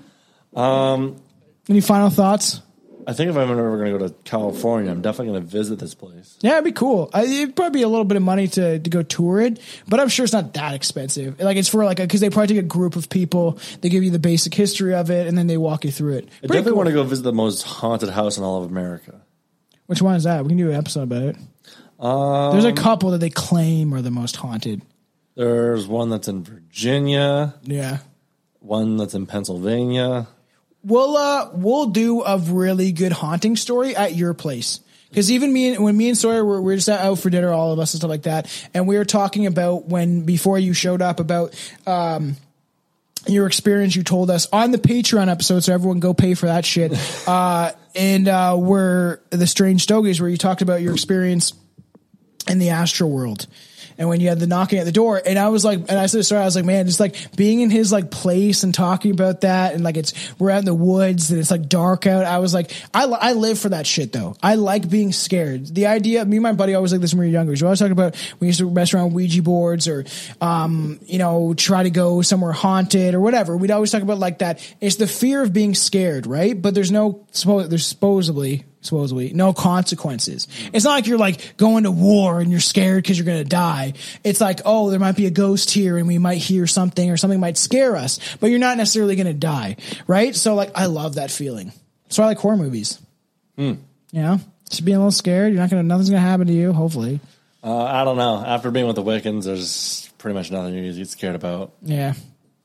Um, Any final thoughts? I think if I'm ever going to go to California, I'm definitely going to visit this place. Yeah, it'd be cool. Uh, It'd probably be a little bit of money to, to go tour it, but I'm sure it's not that expensive. Like it's for like because they probably take a group of people, they give you the basic history of it, and then they walk you through it. I Pretty definitely cool. want to go visit the most haunted house in all of America. Which one is that? We can do an episode about it. Um, There's a couple that they claim are the most haunted. There's one that's in Virginia, Yeah. one that's in Pennsylvania. We'll uh we'll do a really good haunting story at your place. Because even me and when me and Sawyer were, we were just out for dinner, all of us and stuff like that, and we were talking about when before you showed up about um your experience you told us on the Patreon episode, so everyone go pay for that shit. uh and uh we're the strange stogies where you talked about your experience in the astral world. And when you had the knocking at the door, and I was like, and I said, sorry, I was like, man, just like being in his like place and talking about that, and like it's we're out in the woods and it's like dark out. I was like, I I live for that shit though. I like being scared. The idea, me and my buddy always like this when we were younger. I was talking about we used to mess around Ouija boards or, um, you know, try to go somewhere haunted or whatever. We'd always talk about like that. It's the fear of being scared, right? But there's no suppo- there's supposedly supposedly no consequences. It's not like you're like going to war and you're scared because you're going to die. It's like, oh, there might be a ghost here and we might hear something or something might scare us, but you're not necessarily going to die. Right. So like, I love that feeling. So I like horror movies. You know, just being a little scared. You're not going to, nothing's going to happen to you. Hopefully. Uh, I don't know. After being with the Wiccans, there's pretty much nothing you get scared about. Yeah.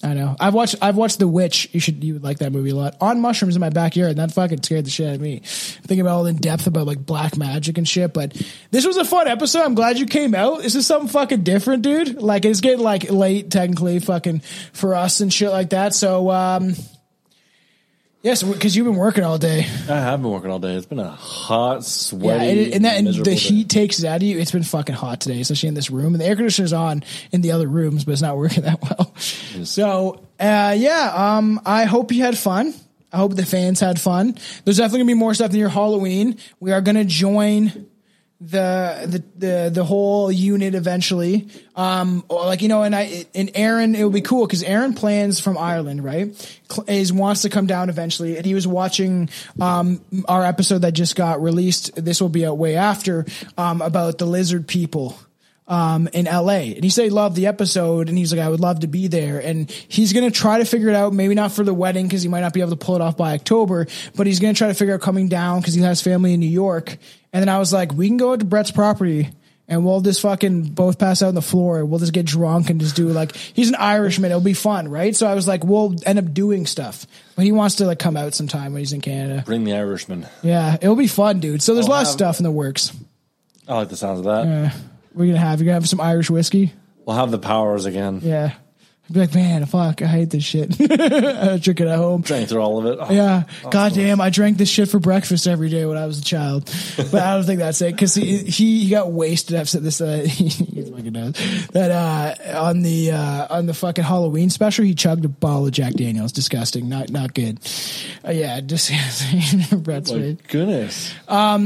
I know. I've watched. I've watched The Witch. You should. You would like that movie a lot. On mushrooms in my backyard. And that fucking scared the shit out of me. Thinking about all the depth about like black magic and shit. But this was a fun episode. I'm glad you came out. This is something fucking different, dude. Like it's getting like late technically, fucking for us and shit like that. So, um, yes, because you've been working all day. I have been working all day. It's been a hot, Yeah, sweaty, and, and that and the day. heat takes it out of you. It's been fucking hot today, especially in this room. And the air conditioner's on in the other rooms, but it's not working that well. So, uh, yeah, um, I hope you had fun. I hope the fans had fun. There's definitely gonna be more stuff near Halloween. We are gonna join the the the the whole unit eventually. Um, like you know, and I and Aaron, it would be cool because Aaron plans from Ireland, right? Is wants to come down eventually, and he was watching um our episode that just got released. This will be out way after um about the lizard people um, in LA. And he said he loved the episode and he's like, I would love to be there. And he's going to try to figure it out. Maybe not for the wedding because he might not be able to pull it off by October, but he's going to try to figure out coming down because he has family in New York. And then I was like, we can go to Brett's property and we'll just fucking both pass out on the floor. We'll just get drunk and just do like, he's an Irishman. It'll be fun. Right. So I was like, we'll end up doing stuff, but he wants to like come out sometime when he's in Canada. Bring the Irishman. Yeah. It'll be fun, dude. So there's a I'll lot of stuff in the works. I like the sounds of that. We're going to have, you're going to have some Irish whiskey. We'll have the powers again. Yeah. I'd be like, man, fuck, I hate this shit. I drink it at home. Drank through all of it. Oh, Yeah. God damn, I drank this shit for breakfast every day when I was a child. But I don't think that's it. Cause he, he, he got wasted. I've said this, uh, he fucking knows that, uh, on the, uh, on the fucking Halloween special, he chugged a bottle of Jack Daniels. Disgusting. Not, not good. Uh, yeah. Disgusting. Brett's My goodness.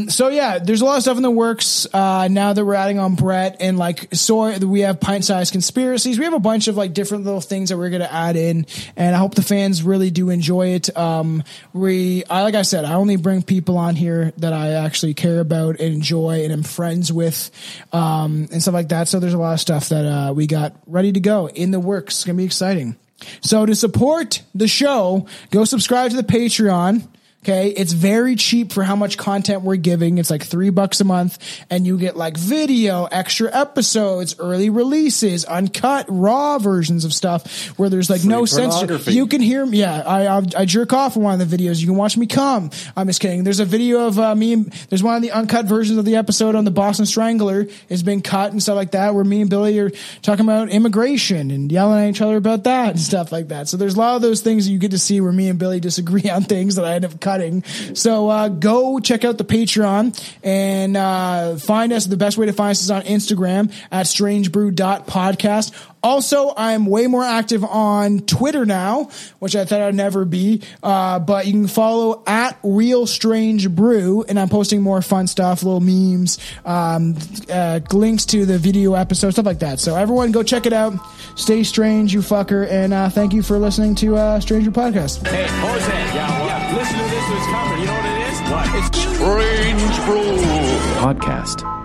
So yeah, there's a lot of stuff in the works uh, now that we're adding on Brett and like so we have pint sized conspiracies. We have a bunch of like different little things that we're gonna add in, and I hope the fans really do enjoy it. Um, we, I like I said, I only bring people on here that I actually care about and enjoy and am friends with, um, and stuff like that. So there's a lot of stuff that uh, we got ready to go in the works. It's gonna be exciting. So to support the show, go subscribe to the Patreon Okay. It's very cheap for how much content we're giving. It's like three bucks a month and you get like video, extra episodes, early releases, uncut, raw versions of stuff where there's like no censor. You can hear me. Yeah. I, I, I jerk off in one of the videos. You can watch me come. I'm just kidding. There's a video of uh, me. and- There's one of the uncut versions of the episode on the Boston Strangler has been cut and stuff like that where me and Billy are talking about immigration and yelling at each other about that and stuff like that. So there's a lot of those things that you get to see where me and Billy disagree on things that I end up cutting. So uh, go check out the Patreon and uh, find us. The best way to find us is on Instagram at strangebrew.podcast. Also, I'm way more active on Twitter now, which I thought I'd never be. Uh, but you can follow at Real Strange Brew, and I'm posting more fun stuff, little memes, um, uh, links to the video episode, stuff like that. So everyone, go check it out. Stay strange, you fucker, and uh, thank you for listening to uh, Stranger Podcast. Hey, Jose. Yeah, yeah. Listen to this. It's coming. You know what it is? What? It's Strange brew. Podcast.